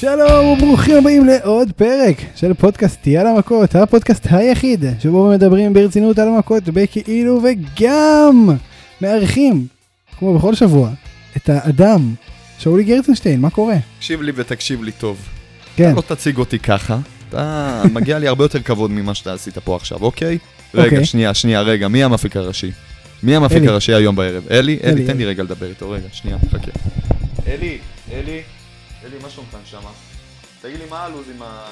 שלום וברוכים הבאים לעוד פרק של פודקאסט יאללה מכות, הפודקאסט היחיד שבו מדברים ברצינות על המכות בכאילו וגם מארחים, כמו בכל שבוע, את האדם, שאולי גרצנשטיין, מה קורה? תקשיב לי ותקשיב לי טוב. כן, אתה לא תציג אותי ככה, אתה מגיע לי הרבה יותר כבוד ממה שאתה עשית פה עכשיו, אוקיי? רגע, אוקיי. שנייה, שנייה, רגע, מי המפיק הראשי? מי המפיק אלי. הראשי היום בערב? אלי? אלי, אלי, תן אלי. לי רגע לדבר איתו, רגע, שנייה, חכה. אלי, אלי, אלי, מה שלומך נשמה? תגיד לי, מה הלו"ז עם ה...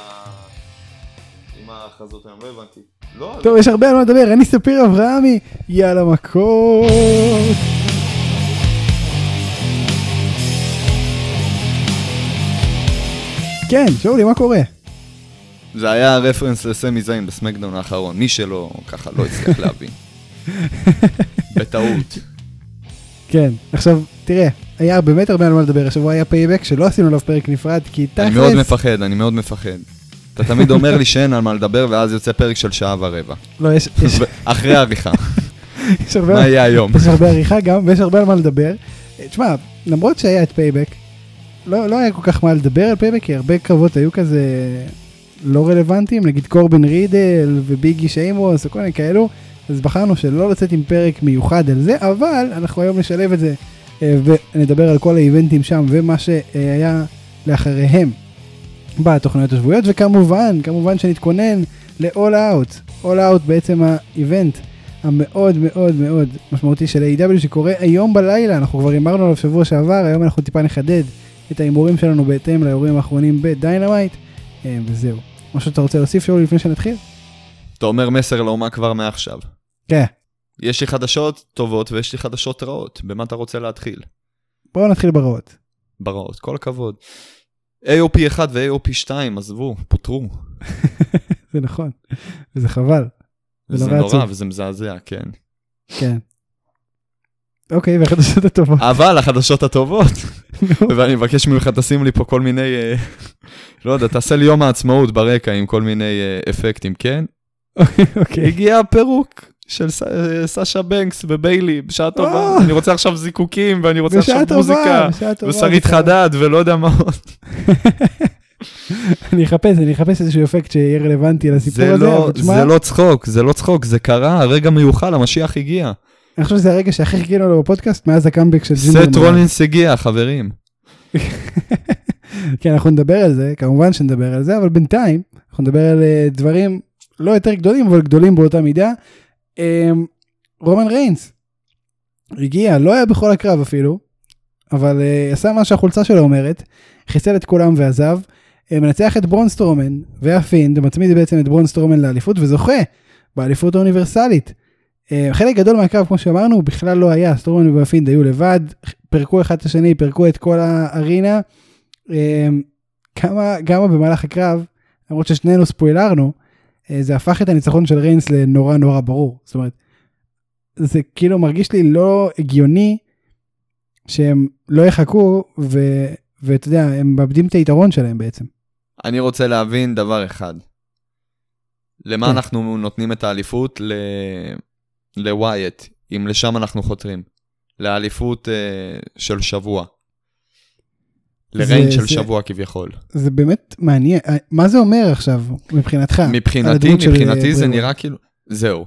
עם ההכרזות היום? לא הבנתי. לא, טוב, יש הרבה על מה לדבר, אני ספיר אברהמי, יאללה מכות. כן, שאולי, מה קורה? זה היה רפרנס לסמי זיין בסמקדאון האחרון, מי שלא ככה לא הצליח להבין. בטעות. כן, עכשיו, תראה, היה באמת הרבה על מה לדבר, השבוע היה פייבק שלא עשינו עליו פרק נפרד, כי תכלס... אני מאוד מפחד, אני מאוד מפחד. אתה תמיד אומר לי שאין על מה לדבר, ואז יוצא פרק של שעה ורבע. לא, יש, אחרי העריכה. מה יהיה היום? יש הרבה עריכה גם, ויש הרבה על מה לדבר. תשמע, למרות שהיה את פייבק, לא, לא היה כל כך מה לדבר על פייבק, כי הרבה קרבות היו כזה לא רלוונטיים, נגיד קורבין, רידל וביג אי, שיימוס וכל מיני כאלו, אז בחרנו שלא לצאת עם פרק מיוחד על זה, אבל אנחנו היום נשלב את זה ונדבר על כל ה events שם ומה שהיה לאחריהם בתוכניות השבועיות, וכמובן, כמובן שנתכונן ל-all out, all out בעצם ה event. המאוד מאוד מאוד משמעותי של AEW שקורה היום בלילה, אנחנו כבר הימרנו עליו שבוע שעבר, היום אנחנו טיפה נחדד את ההימורים שלנו בהתאם לאירועים האחרונים בדיינמיט, אה, וזהו. משהו שאתה רוצה להוסיף שאולי לפני שנתחיל? אתה אומר מסר לאומה כבר מעכשיו. כן. יש לי חדשות טובות ויש לי חדשות רעות. במה אתה רוצה להתחיל? בואו נתחיל ברעות. ברעות, כל הכבוד. AOP 1 ו-AOP 2, עזבו, פוטרו. זה נכון, וזה חבל, זה זה נורא עצוב. וזה מזעזע, כן. כן. אוקיי, והחדשות הטובות. אבל החדשות הטובות, ואני מבקש ממך תשים לי פה כל מיני, אה, לא יודע, תעשה לי יום העצמאות ברקע עם כל מיני אה, אפקטים, כן? אוקיי. הגיע הפירוק של ס- אה, סאשה בנקס וביילי, בשעה טובה. אה. אני רוצה עכשיו זיקוקים, ואני רוצה עכשיו טובה, מוזיקה, טובה. ושרית חדד, ולא יודע מה עוד. אני אחפש, אני אחפש איזשהו אפקט שיהיה רלוונטי לסיפור זה הזה, לא, אבל תשמע, זה לא צחוק, זה לא צחוק, זה קרה, הרגע מיוחל, המשיח הגיע. אני חושב שזה הרגע שהכי חיכינו לו בפודקאסט מאז הקאמבק של ג'ינדר. סט רולינס הגיע, חברים. כן, אנחנו נדבר על זה, כמובן שנדבר על זה, אבל בינתיים אנחנו נדבר על אה, דברים לא יותר גדולים, אבל גדולים באותה מידה. אה, רומן ריינס הגיע, לא היה בכל הקרב אפילו, אבל אה, עשה מה שהחולצה שלו אומרת, חיסל את כולם ועזב, אה, מנצח את בראון סטרומן והפינד, מצמיד בעצם את בראון סטרומן לאליפות וזוכה באליפות האוניברסלית. אה, חלק גדול מהקרב, כמו שאמרנו, בכלל לא היה, סטרומן והפינד היו לבד, פירקו אחד את השני, פירקו את כל הארינה. אה, כמה, כמה במהלך הקרב, למרות ששנינו ספוילרנו, זה הפך את הניצחון של ריינס לנורא נורא ברור. זאת אומרת, זה כאילו מרגיש לי לא הגיוני שהם לא יחכו, ו, ואתה יודע, הם מאבדים את היתרון שלהם בעצם. אני רוצה להבין דבר אחד. למה כן. אנחנו נותנים את האליפות? ל... לווייט, אם לשם אנחנו חותרים. לאליפות אה, של שבוע. לריינג של זה- שבוע כביכול. זה באמת מעניין, אה, מה זה אומר עכשיו מבחינתך? מבחינתי, של, מבחינתי אה, זה נראה כאילו... זהו.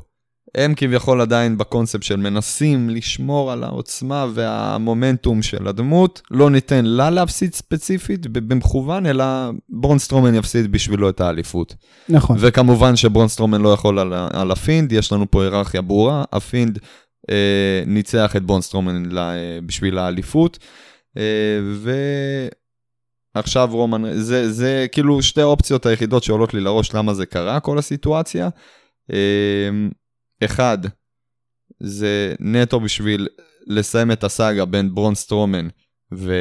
הם כביכול עדיין בקונספט של מנסים לשמור על העוצמה והמומנטום של הדמות, לא ניתן לה להפסיד ספציפית במכוון, אלא בראון סטרומן יפסיד בשבילו את האליפות. נכון, וכמובן שבראון סטרומן לא יכול על, על הפינד, יש לנו פה היררכיה ברורה, הפינד אה, ניצח את בראון סטרומן ל- אה, בשביל האליפות, אה, ועכשיו רומן, זה, זה כאילו שתי האופציות היחידות שעולות לי לראש למה זה קרה, כל הסיטואציה. אה, אחד, זה נטו בשביל לסיים את הסאגה בין בראון סטרומן ו...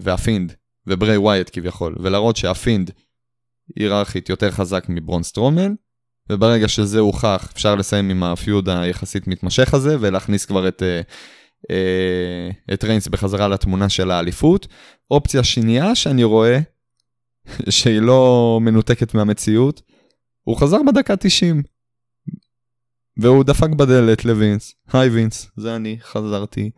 והפינד, ובריי ווייאט כביכול, ולהראות שהפינד היררכית יותר חזק מבראון סטרומן, וברגע שזה הוכח, אפשר לסיים עם ה feud היחסית מתמשך הזה, ולהכניס כבר את, אה, אה, את ריינס בחזרה לתמונה של האליפות. אופציה שנייה שאני רואה, שהיא לא מנותקת מהמציאות, הוא חזר בדקה 90. והוא דפק בדלת לווינס, hey וינס, זה אני, חזרתי.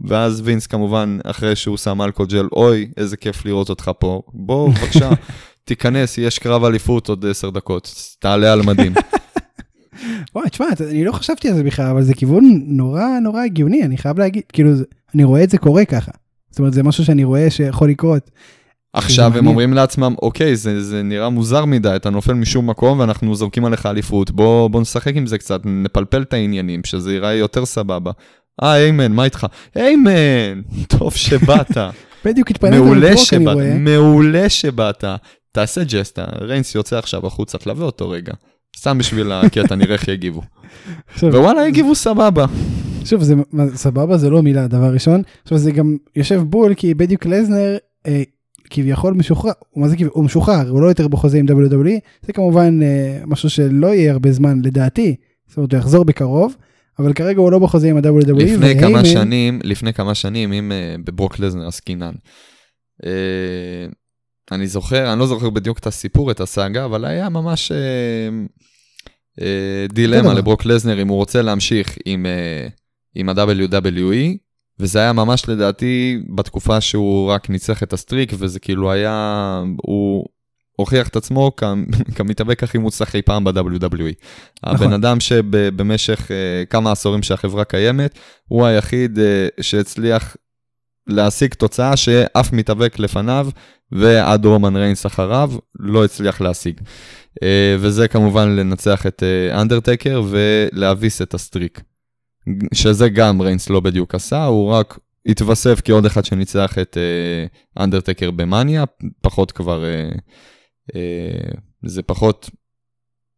ואז וינס כמובן, אחרי שהוא שם אלכוהול ג'ל, אוי, איזה כיף לראות אותך פה. בוא, בבקשה, תיכנס, יש קרב אליפות עוד עשר דקות, תעלה על מדים. וואי, תשמע, אני לא חשבתי על זה בכלל, אבל זה כיוון נורא נורא הגיוני, אני חייב להגיד, כאילו, זה- אני רואה את זה קורה ככה. זאת אומרת, זה משהו שאני רואה שיכול לקרות. עכשיו הם. אומרים לעצמם, אוקיי, זה, זה נראה מוזר מדי, אתה נופל משום מקום ואנחנו זורקים עליך אליפות, בוא, בוא נשחק עם זה קצת, נפלפל את העניינים, שזה ייראה יותר סבבה. אה, איימן, מה איתך? איימן, טוב שבאת. בדיוק התפנית מעולה לברוק, אני רואה. מעולה שבאת. תעשה ג'סטה, ריינס יוצא עכשיו החוצה, תלווה אותו רגע. סתם בשביל הקטע, נראה איך יגיבו. ווואלה, הגיבו סבבה. שוב, זה סבבה, זה לא מילה, דבר ראשון. עכשיו, זה גם יושב בול, כי בדיוק לזנר אה, כביכול משוחרר, מה זה? הוא משוחרר, הוא לא יותר בחוזה עם WWE, זה כמובן אה, משהו שלא יהיה הרבה זמן לדעתי, זאת אומרת, הוא יחזור בקרוב, אבל כרגע הוא לא בחוזה עם ה-WWE. לפני כמה והיימן- שנים, לפני כמה שנים, אם אה, בברוק לזנר עסקינן. אה, אני זוכר, אני לא זוכר בדיוק את הסיפור, את הסאגה, אבל היה ממש אה, אה, דילמה. לברוק לזנר אם הוא רוצה להמשיך עם, אה, עם ה-WWE, וזה היה ממש לדעתי בתקופה שהוא רק ניצח את הסטריק, וזה כאילו היה, הוא הוכיח את עצמו כמתאבק הכי מוצלח אי פעם ב-WWE. הבן אדם שבמשך uh, כמה עשורים שהחברה קיימת, הוא היחיד uh, שהצליח להשיג תוצאה שאף מתאבק לפניו ועד רומן ריינס אחריו לא הצליח להשיג. Uh, וזה כמובן לנצח את אה, אנדרטקר ולהביס את ה streak. שזה גם ריינס לא בדיוק עשה, הוא רק התווסף כעוד אחד שניצח את אה, אנדרטקר במאניה, פחות כבר, אה, אה, זה פחות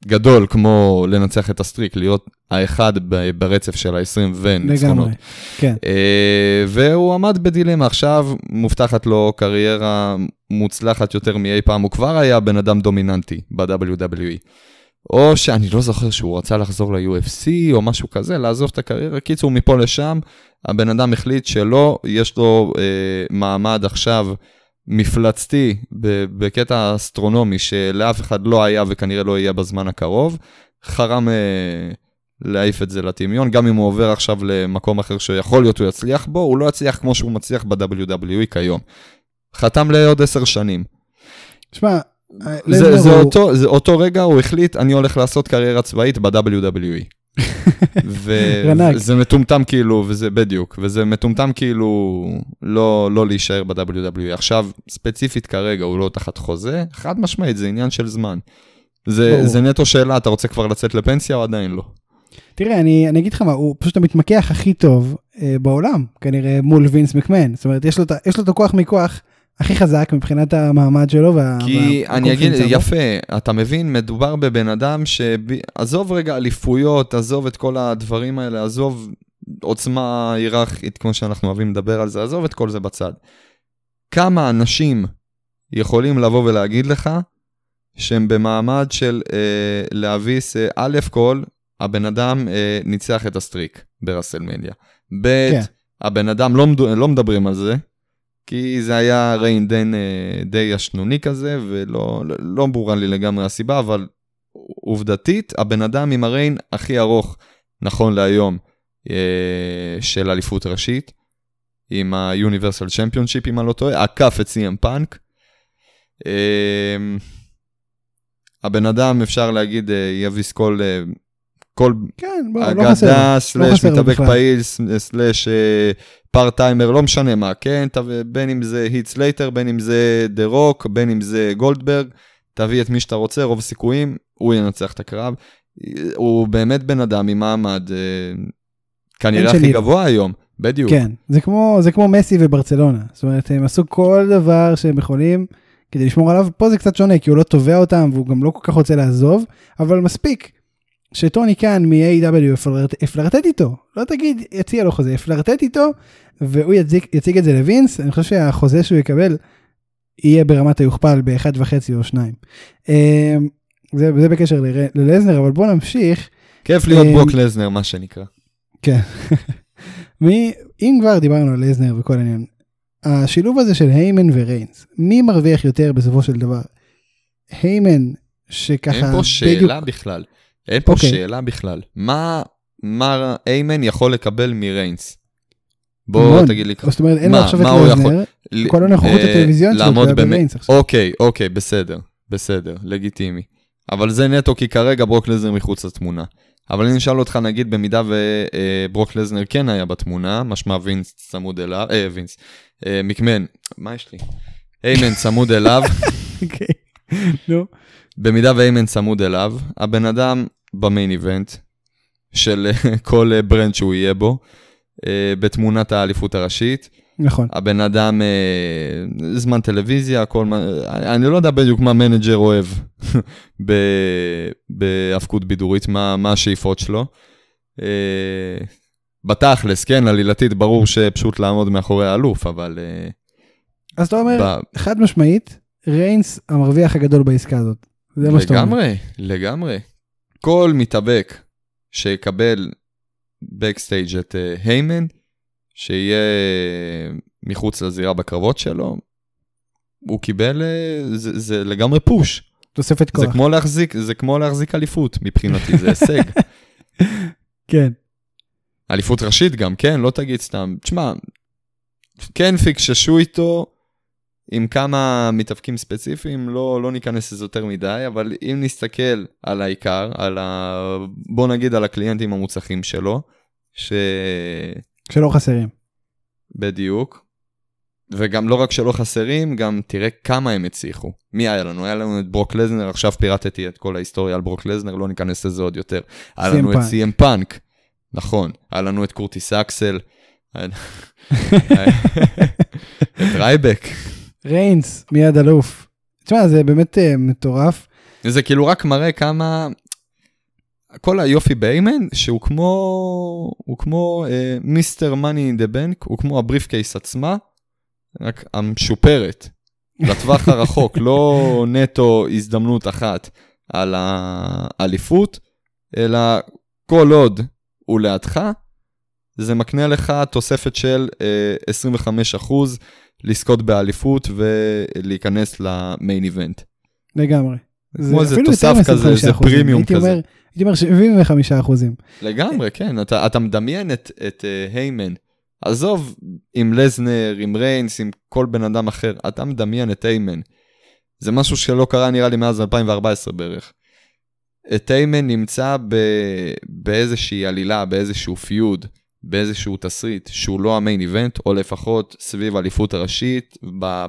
גדול כמו לנצח את הסטריק, להיות האחד ברצף של ה-20 וניצחונות. לגמרי, כן. אה, והוא עמד בדילמה, עכשיו מובטחת לו קריירה מוצלחת יותר מאי פעם, הוא כבר היה בן אדם דומיננטי ב-WWE. או שאני לא זוכר שהוא רצה לחזור ל-UFC או משהו כזה, לעזוב את הקריירה. קיצור, מפה לשם, הבן אדם החליט שלא, יש לו אה, מעמד עכשיו מפלצתי בקטע אסטרונומי שלאף אחד לא היה וכנראה לא יהיה בזמן הקרוב. חרם אה, להעיף את זה לטמיון, גם אם הוא עובר עכשיו למקום אחר שיכול להיות הוא יצליח בו, הוא לא יצליח כמו שהוא מצליח ב-WWE כיום. חתם לעוד עשר שנים. שמע, זה, לזנר זה, הוא- אותו, זה אותו רגע הוא החליט, אני הולך לעשות קריירה צבאית ב-WWE. וזה מטומטם כאילו, וזה בדיוק, וזה מטומטם כאילו לא, לא להישאר ב-WWE. עכשיו, ספציפית כרגע, הוא לא תחת חוזה, חד משמעית, זה עניין של זמן. זה, ברור. זה נטו שאלה, אתה רוצה כבר לצאת לפנסיה או עדיין לא? תראה, אני, אני אגיד לך מה, הוא פשוט המתמקח הכי טוב אה, בעולם, כנראה מול וינס מקמן. זאת אומרת, לו, יש לו את הכוח מכוח הכי חזק מבחינת המעמד שלו. וה, כי אני אגיד. יפה, אתה מבין, מדובר בבן אדם ש... עזוב רגע אליפויות, עזוב את כל הדברים האלה, עזוב עוצמה היררכית, כמו שאנחנו אוהבים לדבר על זה, עזוב את כל זה בצד. כמה אנשים יכולים לבוא ולהגיד לך שהם במעמד של אה, להביס, אה, א' כל, הבן אדם אה, ניצח את ה streak ברסלמניה. ב', כן. הבן אדם לא, לא מדברים על זה, כי זה היה run דאן אה, די ישנוני כזה, ולא לא, ברורה לי לגמרי הסיבה, אבל עובדתית, הבן אדם עם ה reign הכי ארוך, נכון להיום, אה, של אליפות ראשית, עם ה-Universal Championship, אם אני לא טועה, עקף את CM פאנק. אה, הבן אדם, אפשר להגיד, יביס כל, כל כן, בוא, לא. אגדה, slash חסר לו מתאבק. פעיל, slash part timer, לא משנה מה, כן? בין אם זה היט סלייטר, בין אם זה דה רוק, בין אם זה גולדברג, תביא את מי שאתה רוצה, רוב הסיכויים, הוא ינצח את הקרב. הוא באמת בן אדם עם מעמד אה, כנראה הכי. גבוה היום, בדיוק. כן, זה כמו, זה כמו מסי וברצלונה. זאת אומרת, הם עשו כל דבר שהם יכולים כדי לשמור עליו. פה זה קצת שונה, כי הוא לא תובע אותם והוא גם לא כל כך רוצה לעזוב, אבל מספיק שטוני כאן מ-AW יפלרט- יפלרטט איתו. לא תגיד, יציע לו חוזה, יפלרטט איתו, והוא יציג, יציג את זה לווינס. אני חושב שהחוזה שהוא יקבל יהיה ברמת היוכפל באחד וחצי או שניים. אה, זה, זה בקשר ללזנר, אבל בוא נמשיך. כיף להיות אה, ברוק לזנר, מה שנקרא. כן. מי, אם כבר דיברנו על לזנר וכל העניין, השילוב הזה של היימן וריינס, מי מרוויח יותר בסופו של דבר? היימן, שככה אין פה שאלה בכלל. אין פה אוקיי. שאלה בכלל. מה, מה איימן יכול לקבל מריינס? בוא המון. תגיד לי. זאת אומרת, אין מה, לו עכשיו את מה הוא יכול- לזנר, ל- כל הנוכחות אה, הטלוויזיונית שלו באמת- בריינס עכשיו. אוקיי, אוקיי, בסדר, בסדר, לגיטימי. אבל זה נטו כי כרגע ברוק לזנר מחוץ לתמונה. אבל אני אשאל אותך, נגיד, במידה וברוק לזנר כן היה בתמונה, משמע וינס צמוד אליו, אה, וינס, אה, מקמן, מה יש לי? איימן צמוד אליו, אוקיי. נו. במידה ואיימן צמוד אליו, הבן אדם ב main event של כל אה, brand שהוא יהיה בו, אה, בתמונת האליפות הראשית, נכון. הבן אדם, אה, זמן טלוויזיה, כל מה, אני לא יודע בדיוק מה manager אוהב ב- בהאבקות בידורית, מה, מה השאיפות שלו. בתכלס, כן, עלילתית, ברור שפשוט לעמוד מאחורי האלוף, אבל... אז אתה אומר, ב- חד משמעית, ריינס המרוויח הגדול בעסקה הזאת. זה מה שאתה אומר. לגמרי, לגמרי. כל מתאבק שיקבל בקסטייג' את אה, היימן, שיהיה מחוץ לזירה בקרבות שלו, הוא קיבל, אה, זה, זה לגמרי פוש. תוספת זה כוח. כמו להחזיק, זה כמו להחזיק אליפות מבחינתי, זה הישג. כן. אליפות ראשית גם, כן, לא תגיד סתם. תשמע, כן פיקששו איתו עם כמה מתאבקים ספציפיים, לא, לא ניכנס לזה יותר מדי, אבל אם נסתכל על העיקר, על ה... בוא נגיד על הקליינטים המוצלחים שלו, שלא חסרים. שבדיוק, וגם לא רק שלא חסרים, גם תראה כמה הם הצליחו. מי היה לנו? היה לנו את ברוק לזנר, עכשיו פירטתי את כל ההיסטוריה על ברוק לזנר, לא ניכנס לזה עוד יותר. היה לנו את. סי.אם פאנק, נכון. היה לנו את קורטיס אקסל, את רייבק. ריינס, מיד אלוף. תשמע, זה באמת אה, מטורף. זה כאילו רק מראה כמה... כל היופי באיימן, שהוא כמו... הוא כמו Mr. Money in the Bank, הוא כמו ה briefcase עצמה, רק המשופרת, לטווח הרחוק, לא נטו הזדמנות אחת על האליפות, אלא כל עוד הוא לידך, זה מקנה לך תוספת של אה, 25% לזכות באליפות ולהיכנס למיין איבנט. לגמרי. כמו איזה תוסף כזה, איזה 25%. פרימיום הייתי כזה. אומר- הייתי אומר 75 אחוזים. לגמרי, כן, אתה, אתה מדמיין את, את uh, היימן. עזוב עם לזנר, עם ריינס, עם כל בן אדם אחר, אתה מדמיין את היימן. זה משהו שלא קרה נראה לי מאז 2014 בערך. את היימן נמצא ב, באיזושהי עלילה, באיזשהו פיוד, באיזשהו תסריט, שהוא לא המיין איבנט, או לפחות סביב האליפות הראשית,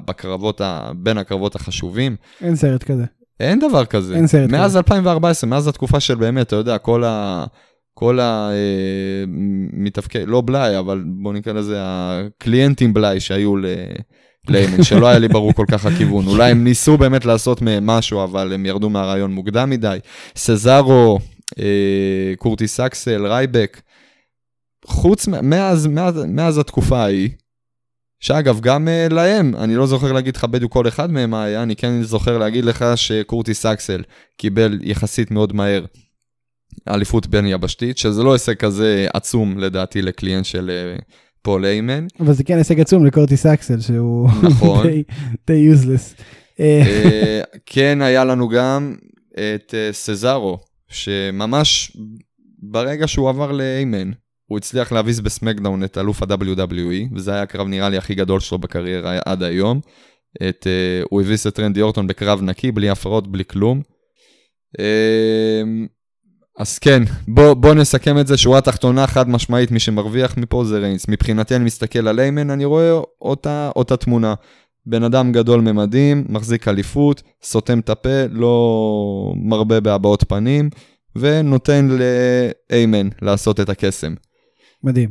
בקרבות, ה, בין הקרבות החשובים. אין סרט כזה. אין דבר כזה. אין סרט מאז כזה. 2014, מאז התקופה של באמת, אתה יודע, כל ה... כל ה... אה, לא בלאי, אבל בוא נקרא לזה הקליינטים בלאי שהיו ל... ליימן, שלא היה לי ברור כל כך הכיוון. אולי הם ניסו באמת לעשות מהם משהו, אבל הם ירדו מהרעיון מוקדם מדי. סזארו, אה, קורטיס אקסל, רייבק, חוץ, מאז, מאז, מאז התקופה ההיא, שאגב, גם אה, להם, אני לא זוכר להגיד לך בדיוק כל אחד מהם מה היה, אני כן זוכר להגיד לך שקורטיס אקסל קיבל יחסית מאוד מהר אליפות בין יבשתית, שזה לא הישג כזה עצום לדעתי ל client של אה, פול איימן. אבל זה כן הישג עצום לקורטיס אקסל, שהוא נכון. די- די useless. אה, כן, היה לנו גם את אה, סזארו, שממש ברגע שהוא עבר לאיימן, הוא הצליח להביס בסמקדאון את אלוף ה-WWE, וזה היה הקרב נראה לי הכי גדול שלו בקריירה עד היום. את, אה, הוא הביס את רנדי אורטון בקרב נקי, בלי הפרעות, בלי כלום. אה, אז כן, בוא, בוא נסכם את זה, שורה תחתונה חד משמעית, מי שמרוויח מפה זה ריינס. מבחינתי אני מסתכל על איימן, אני רואה אותה, אותה תמונה. בן אדם גדול ממדים, מחזיק אליפות, סותם את הפה, לא מרבה בהבעות פנים, ונותן לאיימן לעשות את הקסם. מדהים.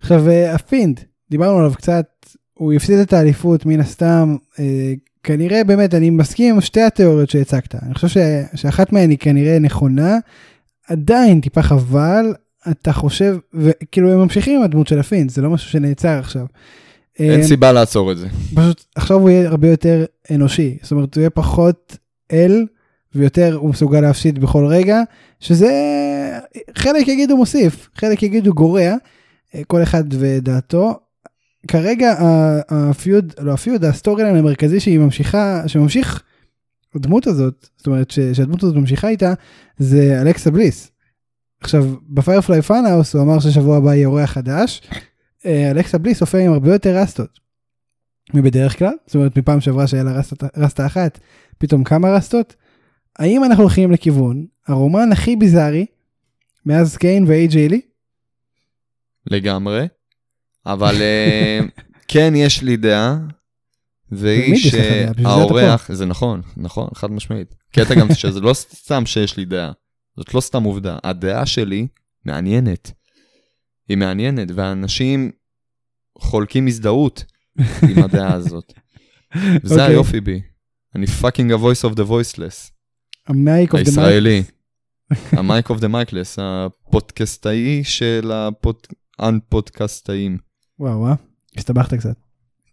עכשיו, אה, הפינד, דיברנו עליו קצת, הוא הפסיד את האליפות מן הסתם, אה, כנראה באמת, אני מסכים עם שתי התיאוריות שהצגת. אני חושב ש, שאחת מהן היא כנראה נכונה, עדיין טיפה חבל, אתה חושב, וכאילו הם ממשיכים עם הדמות של הפינד, זה לא משהו שנעצר עכשיו. אין אה, סיבה לעצור את זה. פשוט עכשיו הוא יהיה הרבה יותר אנושי, זאת אומרת הוא יהיה פחות אל ויותר הוא מסוגל להפסיד בכל רגע, שזה חלק יגידו מוסיף, חלק יגידו גורע, אה, כל אחד ודעתו. כרגע ה feud, לא ה feud, ה storyline המרכזי שהיא ממשיכה, שממשיך הדמות הזאת, זאת אומרת ש- שהדמות הזאת ממשיכה איתה, זה אלכסה בליס. עכשיו ב Firefly Funhouse הוא אמר ששבוע הבא יהיה אורח חדש. אה, אלכסה בליס הופיע עם הרבה יותר רסטות מבדרך כלל, זאת אומרת מפעם שעברה שהיה לה רסטה, רסטה אחת, פתאום כמה רסטות. האם אנחנו הולכים לכיוון הרומן הכי ביזארי מאז קיין ואיי.ג'יי לי? לגמרי. אבל אה, כן, יש לי דעה, והיא אתה שהאורח, זה נכון, נכון, חד משמעית. קטע גם שזה לא סתם שיש לי דעה, זאת לא סתם עובדה. הדעה שלי מעניינת. היא מעניינת, ואנשים חולקים הזדהות עם הדעה הזאת. וזה אוקיי. היופי בי. אני fucking ה-voice of the voiceless. ה mic of the הישראלי. ה mic of the micless, הפודקאסטאי של הפודקאסטאים. וואו וואו, הסתבכת קצת.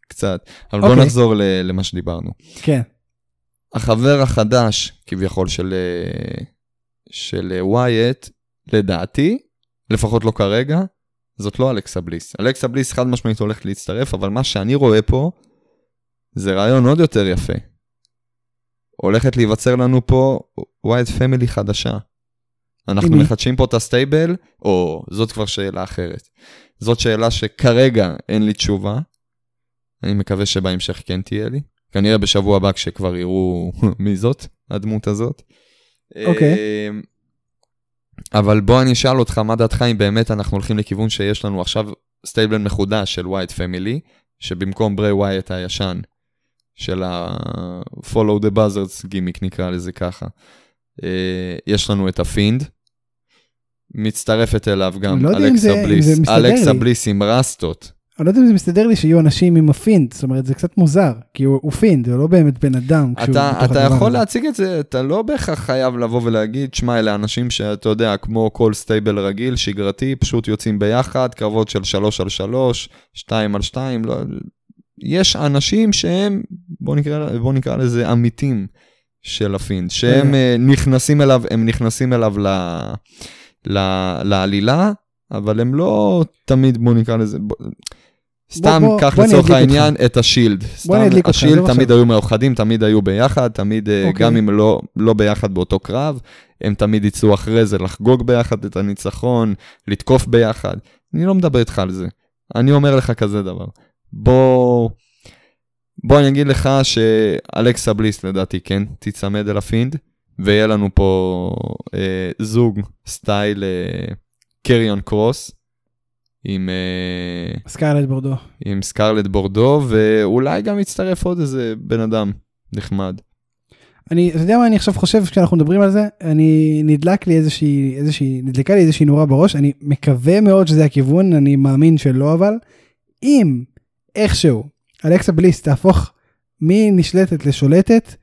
קצת. אבל בוא אוקיי. נחזור ל- למה שדיברנו. כן, החבר החדש, כביכול, של, אה, של אה, ווייט, לדעתי, לפחות לא כרגע, זאת לא אלכסה בליס. אלכסה בליס חד משמעית הולכת להצטרף, אבל מה שאני רואה פה, זה רעיון עוד יותר יפה. הולכת להיווצר לנו פה Wyatt Family חדשה. אנחנו? מחדשים פה את ה stable, או זאת כבר שאלה אחרת. זאת שאלה שכרגע אין לי תשובה. אני מקווה שבהמשך כן תהיה לי. כנראה בשבוע הבא כשכבר יראו מי זאת, הדמות הזאת. אוקיי. אמ, אבל בוא אני אשאל אותך, מה דעתך אם באמת אנחנו הולכים לכיוון שיש לנו עכשיו stable מחודש של Wyatt Family, שבמקום ברי ווייט הישן, של ה-follow the buzzards gimmick נקרא לזה ככה, אה, יש לנו את ה Fiend, מצטרפת אליו גם לא אלכסה בליס, אלכסה לי. בליס עם רסטות. אני לא יודע אם זה מסתדר לי שיהיו אנשים עם ה Fiend, זאת אומרת זה קצת מוזר, כי הוא, הוא Fiend, הוא לא באמת בן אדם. אתה, אתה יכול הזה. להציג את זה, אתה לא בהכרח חייב לבוא ולהגיד, שמע, אלה אנשים שאתה יודע, כמו כל stable רגיל, שגרתי, פשוט יוצאים ביחד, קרבות של שלוש על שלוש, שתיים על שתיים, לא... יש אנשים שהם, בוא נקרא, בוא נקרא לזה עמיתים של ה Fiend, שהם רגע. אה, נכנסים אליו, הם נכנסים אליו ל, ל, לעלילה, אבל הם לא תמיד, בוא נקרא לזה, בוא, סתם קח לצורך העניין את השילד. סתם אותך, השילד עזוב תמיד. היו מאוחדים, תמיד היו ביחד, תמיד, אה, אוקיי. גם אם לא, לא ביחד באותו קרב, הם תמיד יצאו אחרי זה לחגוג ביחד את הניצחון, לתקוף ביחד. אני לא מדבר איתך על זה. אני אומר לך כזה דבר. בוא, בוא אני אגיד לך שאלכסה בליס לדעתי כן תיצמד אל ה Fiend, ויהיה לנו פה אה, זוג style אה, קאריון קרוס. עם, אה, סקרלט בורדו. עם סקרלט בורדו, ואולי גם יצטרף עוד איזה בן אדם נחמד. אני, אתה יודע מה אני עכשיו חושב כשאנחנו מדברים על זה? אני, נדלק לי איזושהי, איזושהי, נדלקה לי איזושהי נורה בראש, אני מקווה מאוד שזה הכיוון, אני מאמין שלא אבל, אם איכשהו אלכסה בליס תהפוך מנשלטת לשולטת,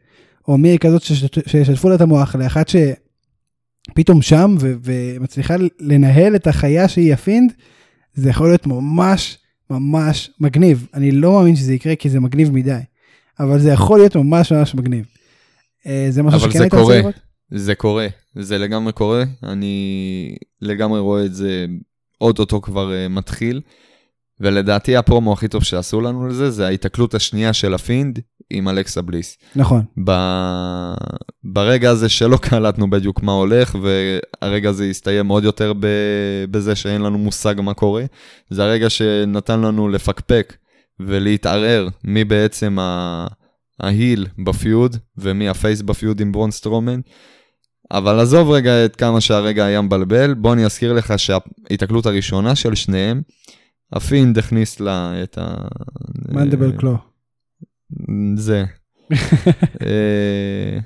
או מכזאת שישתפו לה את המוח לאחת שפתאום שם ו- ומצליחה לנהל את החיה שהיא הפינד, זה יכול להיות ממש ממש מגניב. אני לא מאמין שזה יקרה כי זה מגניב מדי, אבל זה יכול להיות ממש ממש מגניב. אה, זה משהו שכן זה היית רוצה. לראות? זה קורה, זה לגמרי קורה, אני לגמרי רואה את זה, אוטוטו כבר uh, מתחיל, ולדעתי הפרומו הכי טוב שעשו לנו לזה, זה ההיתקלות השנייה של ה Fiend עם אלכסה בליס. נכון. ב... ברגע הזה שלא קלטנו בדיוק מה הולך, והרגע הזה הסתיים עוד יותר ב... בזה שאין לנו מושג מה קורה, זה הרגע שנתן לנו לפקפק ולהתערער מי בעצם ה... ה heel ב feud ומי ה face ב feud עם בראון סטרומן. אבל עזוב רגע את כמה שהרגע היה מבלבל, בוא אני אזכיר לך שההיתקלות הראשונה של שניהם, ה Fiend הכניס לה את ה... mandible claw. זה. אה,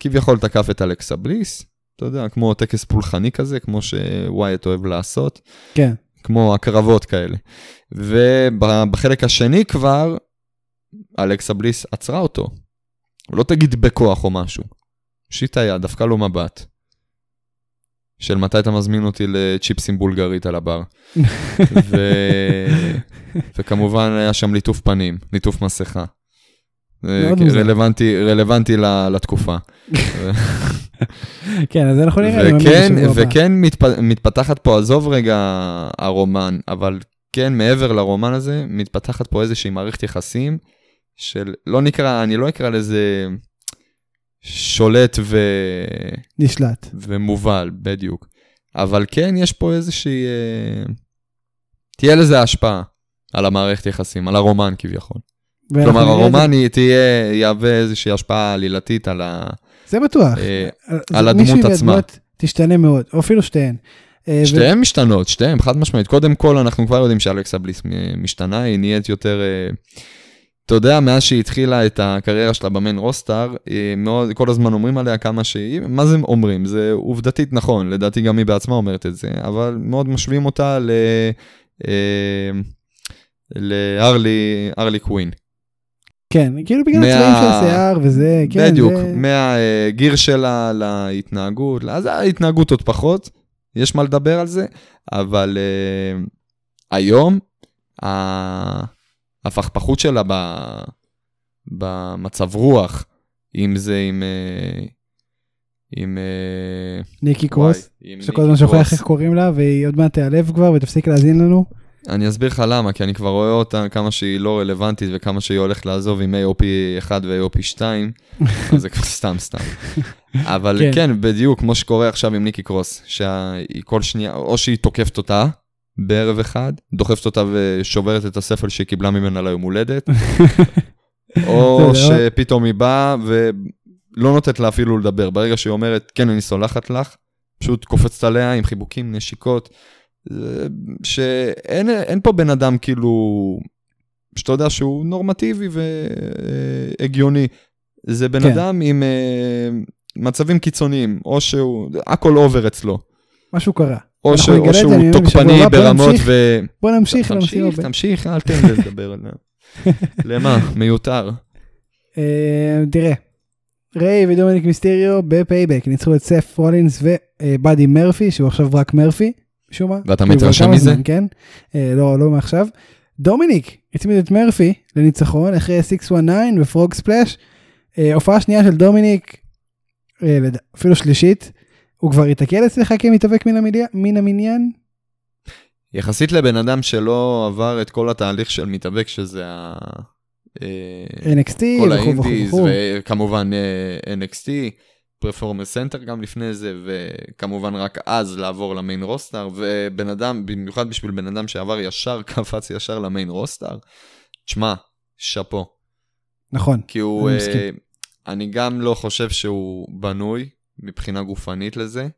כביכול תקף את אלכסה בליס, אתה יודע, כמו טקס פולחני כזה, כמו שוויאט אוהב לעשות, כן. כמו הקרבות כאלה. ובחלק השני כבר, אלכסה בליס עצרה אותו. לא תגיד בכוח או משהו. הושיטה יד, דפקה לו מבט. של מתי אתה מזמין אותי לצ'יפסים בולגרית על הבר. ו... וכמובן היה שם ליטוף פנים, ליטוף מסכה. מוזר. רלוונטי, רלוונטי ל- לתקופה. כן, אז אנחנו נראה. וכן. וכן מתפ... מתפתחת פה, עזוב רגע הרומן, אבל כן, מעבר לרומן הזה, מתפתחת פה איזושהי מערכת יחסים של, לא נקרא, אני לא אקרא לזה שולט ו... נשלט. ומובל, בדיוק. אבל כן, יש פה איזושהי... אה, תהיה לזה השפעה. על המערכת יחסים, על הרומן כביכול. כלומר, זה- הרומן היא תהיה, יהווה איזושהי השפעה עלילתית על ה... זה בטוח. אה, זה- על מישהי הדמות עצמה. מהדמויות תשתנה מאוד, או אפילו שתיהן. אה, ו- שתיהן משתנות, שתיהן, חד משמעית. קודם כל, אנחנו כבר יודעים שאלכסה בליס משתנה, היא נהיית יותר... אה, אתה יודע, מאז שהיא התחילה את הקריירה שלה במיין רוסטאר, מאוד, כל הזמן אומרים עליה כמה שהיא, מה זה אומרים? זה עובדתית נכון, לדעתי גם היא בעצמה אומרת את זה, אבל מאוד משווים אותה ל... אה, להרלי ארלי קווין. כן, כאילו בגלל מה- הצבעים של השיער וזה, כן, בדיוק, זה- מהגיר שלה להתנהגות, אז ההתנהגות עוד פחות, יש מה לדבר על זה, אבל uh, היום ה- הפכפכות שלה ב, במצב רוח, אם זה עם... אה, עם... אה, ניקי קרוס, שכל הזמן שוכח. איך קוראים לה, והיא עוד מעט תיעלב כבר ותפסיק להאזין לנו. אני אסביר לך למה, כי אני כבר רואה אותה כמה שהיא לא רלוונטית וכמה שהיא הולכת לעזוב עם AOP 1 ו-AOP 2, אז זה כבר סתם סתם. אבל כן. כן. כן, בדיוק, כמו שקורה עכשיו עם ניקי קרוס, שהיא כל שנייה, או שהיא תוקפת אותה בערב אחד, דוחפת אותה ושוברת את הספל שהיא קיבלה ממנה ליום הולדת, או בסדר. שפתאום היא באה ולא נותנת לה אפילו לדבר. ברגע שהיא אומרת, כן, אני סולחת לך, פשוט קופצת עליה עם חיבוקים, נשיקות, שאין אין פה בן אדם כאילו, שאתה יודע שהוא נורמטיבי והגיוני. זה בן כן. אדם עם אה, מצבים קיצוניים, או שהוא, הכל over אצלו. משהו קרה. או, ש, זה, שהוא תוקפני ברמות. ו... בוא נמשיך לנושאים תמשיך. תמשיך, אל תן לי לדבר עליו. למה? מיותר. אה, תראה, ריי ודומיניק מיסטריו ב Payback ניצחו את סת' רולינס ובאדי מרפי, שהוא עכשיו רק מרפי, משום מה. ואתה כאילו, מתרשם כמה מזה? כן, אה, לא, לא מעכשיו. דומיניק הצמיד את מרפי לניצחון אחרי 619 ו frog splash. אה, הופעה שנייה של דומיניק, אה, אפילו שלישית, הוא כבר ייתקל אצלך כמתאבק מן המדיה- מן המניין? יחסית לבן אדם שלא עבר את כל התהליך של מתאבק, שזה ה... אה, NXT כל ה indies. וכמובן NXT, Performance Center גם לפני זה, וכמובן רק אז לעבור ל main roster, ובן אדם, במיוחד בשביל בן אדם שעבר ישר, קפץ ישר ל main roster, תשמע, שאפו. נכון. כי הוא, אני מסכים. אה, אני גם לא חושב שהוא בנוי מבחינה גופנית לזה.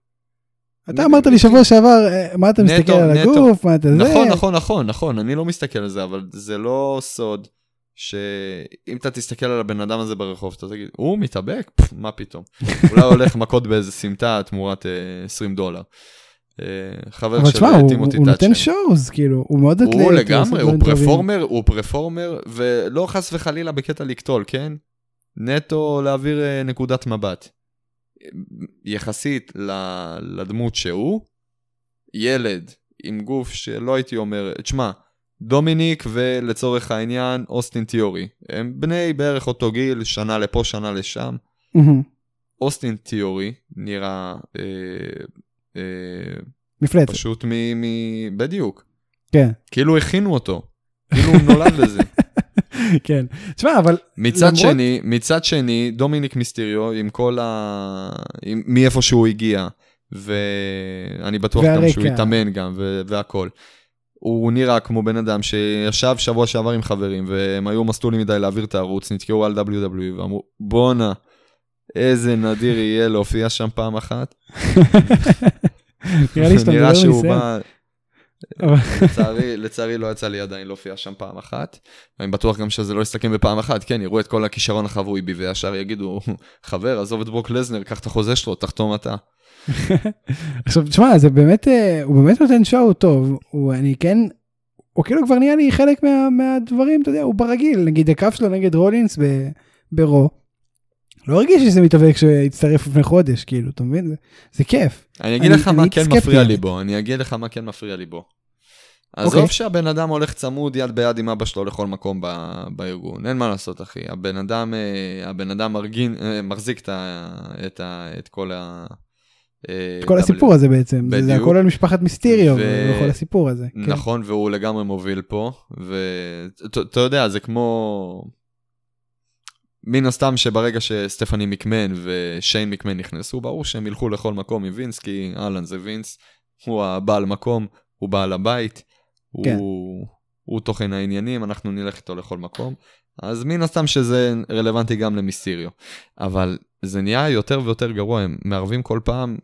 אתה אמרת לי שבוע שעבר, אה, מה אתה מסתכל על. הגוף, מה אתה זה? נכון, נכון, נכון, נכון, אני לא מסתכל על זה, אבל זה לא סוד שאם אתה תסתכל על הבן אדם הזה ברחוב, אתה תגיד, הוא מתאבק? מה פתאום? אולי הולך מכות באיזה סמטה תמורת אה, 20 דולר. אה, חבר של תשמע, אה, הוא- טימותי הוא נותן. שואוז, כאילו, הוא מאוד אתלט. הוא לגמרי, הוא. פרפורמר, הוא פרפורמר, ולא חס וחלילה בקטע לקטול, כן? נטו להעביר אה, נקודת מבט. יחסית לדמות שהוא, ילד עם גוף שלא הייתי אומר, תשמע, דומיניק ולצורך העניין אוסטין תיאורי, הם בני בערך אותו גיל, שנה לפה, שנה לשם. מהמם. אוסטין תיאורי נראה אה, אה, מפלצת, פשוט מ... מ... בדיוק. כן, כאילו הכינו אותו. כאילו הוא נולד לזה. כן. תשמע, אבל מצד למרות- שני, מצד שני, דומיניק מיסטריו עם כל ה... עם... מאיפה שהוא הגיע, ואני בטוח גם שהוא והרקע. התאמן גם, ו... והכל. הוא נראה כמו בן אדם שישב שבוע שעבר עם חברים, והם היו מסטולים מדי להעביר את הערוץ, נתקעו על WWE, ואמרו, בואנה, איזה נדיר יהיה להופיע שם פעם אחת. נראה לי שאתה מדבר. אבל- לצערי, לצערי לא יצא לי עדיין להופיע שם פעם אחת. ואני בטוח גם שזה לא יסתכם בפעם אחת, כן, יראו את כל הכישרון החבוי בי וישר יגידו, חבר, עזוב את ברוק לזנר, קח את החוזה שלו, תחתום אתה. עכשיו, תשמע, זה באמת, אה, הוא באמת נותן שואו טוב, הוא, אני כן, הוא כאילו כבר נהיה לי חלק מה, מהדברים, אתה יודע, הוא ברגיל, נגיד הקרב שלו נגד רולינס ב, ברו, לא הרגיש שזה מתאבק שהצטרף לפני חודש, כאילו, אתה מבין? זה, זה כיף. אני אגיד אני- לך מה כן מפריע לי. בו, אני אגיד לך מה כן מפריע לי בו. אוקיי. עזוב שהבן אדם הולך צמוד יד ביד עם אבא שלו לכל מקום ב- בארגון, אין מה לעשות אחי, הבן אדם, אה, הבן אדם מרגין, אה, מחזיק את ה- את ה- את כל ה... אה, את כל הסיפור הזה בעצם, זה, זה בדיוק. הכל על משפחת מיסטיריו, ו- וכל הסיפור הזה. כן. נכון, והוא לגמרי מוביל פה, ואתה יודע, זה כמו... מן הסתם שברגע שסטפני מקמן ושיין מקמן נכנסו, ברור שהם ילכו לכל מקום עם וינס, כי אהלן זה וינס, הוא הבעל מקום, הוא בעל הבית, כן. הוא הוא תוכן העניינים, אנחנו נלך איתו לכל מקום. אז מן הסתם שזה רלוונטי גם למיסטיריו. אבל זה נהיה יותר ויותר גרוע, הם מערבים כל פעם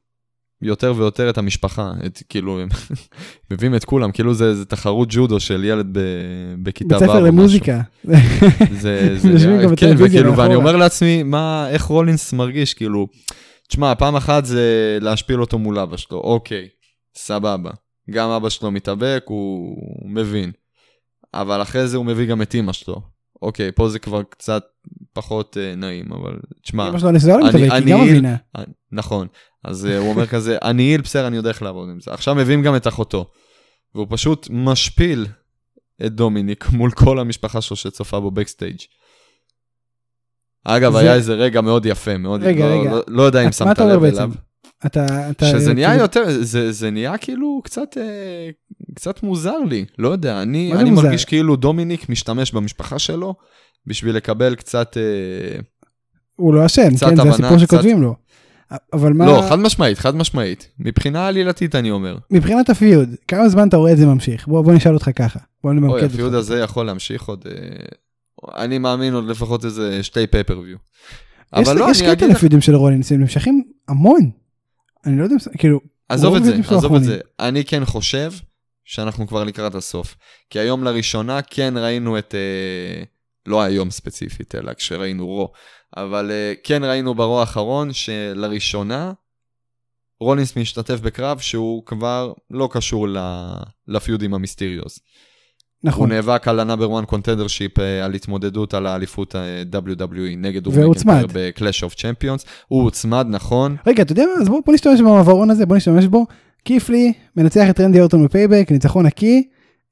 יותר ויותר את המשפחה, את כאילו, הם מביאים את כולם, כאילו זה, זה תחרות ג'ודו של ילד ב, בכיתה ו' בית ספר למוזיקה. זה, זה כן, וכאילו, ואני. אומר לעצמי, מה, איך רולינס מרגיש, כאילו, תשמע, פעם אחת זה להשפיל אותו מול אבא שלו, אוקיי, סבבה. גם אבא שלו מתאבק, הוא מבין. אבל אחרי זה הוא מביא גם את אימא שלו. אוקיי, פה זה כבר קצת פחות אה, נעים, אבל תשמע, אמא שלו נשואה אני- למתאבק, היא גם מבינה. אה, נכון. אז אה, הוא אומר כזה, אני איל, בסדר, אני יודע איך לעבוד עם זה. עכשיו מביאים גם את אחותו. והוא פשוט משפיל את דומיניק מול כל המשפחה שלו שצופה בו בקסטייג'. אגב, זה- היה איזה רגע מאוד יפה, מאוד, רגע, לא, רגע. לא, לא יודע אם שמת לב? אליו. אתה... אתה- שזה נהיה כאילו- יותר, זה, זה נהיה כאילו קצת, קצת מוזר לי, לא יודע, אני, אני מוזר? מרגיש כאילו דומיניק משתמש במשפחה שלו בשביל לקבל קצת, אה, הוא לא אשם, כן, זה הבנה, הסיפור קצת- שכותבים לו. אבל מה... לא, חד משמעית, חד משמעית. מבחינה עלילתית אני אומר. מבחינת הפיוד, כמה זמן אתה רואה את זה ממשיך? בוא בוא נשאל אותך ככה. בוא נמקד אוי, אותך. הפיוד הזה יכול להמשיך עוד, אה, אני מאמין עוד לפחות איזה שתי פייפריוויו. יש- אבל לא, יש אני קטע אגיד לך, לפיודים של רולינס, הם נמשכים המון. אני לא יודע, אם- כאילו, עזוב את זה, עזוב את. זה. אני כן חושב שאנחנו כבר לקראת הסוף. כי היום לראשונה כן ראינו את, אה, לא היום ספציפית, אלא כשראינו רו, אבל אה, כן ראינו ברו האחרון שלראשונה רולינס משתתף בקרב שהוא כבר לא קשור ל feud עם המיסטיריוס. הוא נכון. נאבק על ה-number one contendership, אה, על התמודדות על האליפות ה- WWE נגד הוצמד. ב-Clash of Champions. הוא הוצמד, נכון. רגע, אתה יודע מה? אז בוא בוא נשתמש במעברון הזה, בוא נשתמש בו. קית' לי מנצח את רנדי אורטון ב Payback, ניצחון נקי.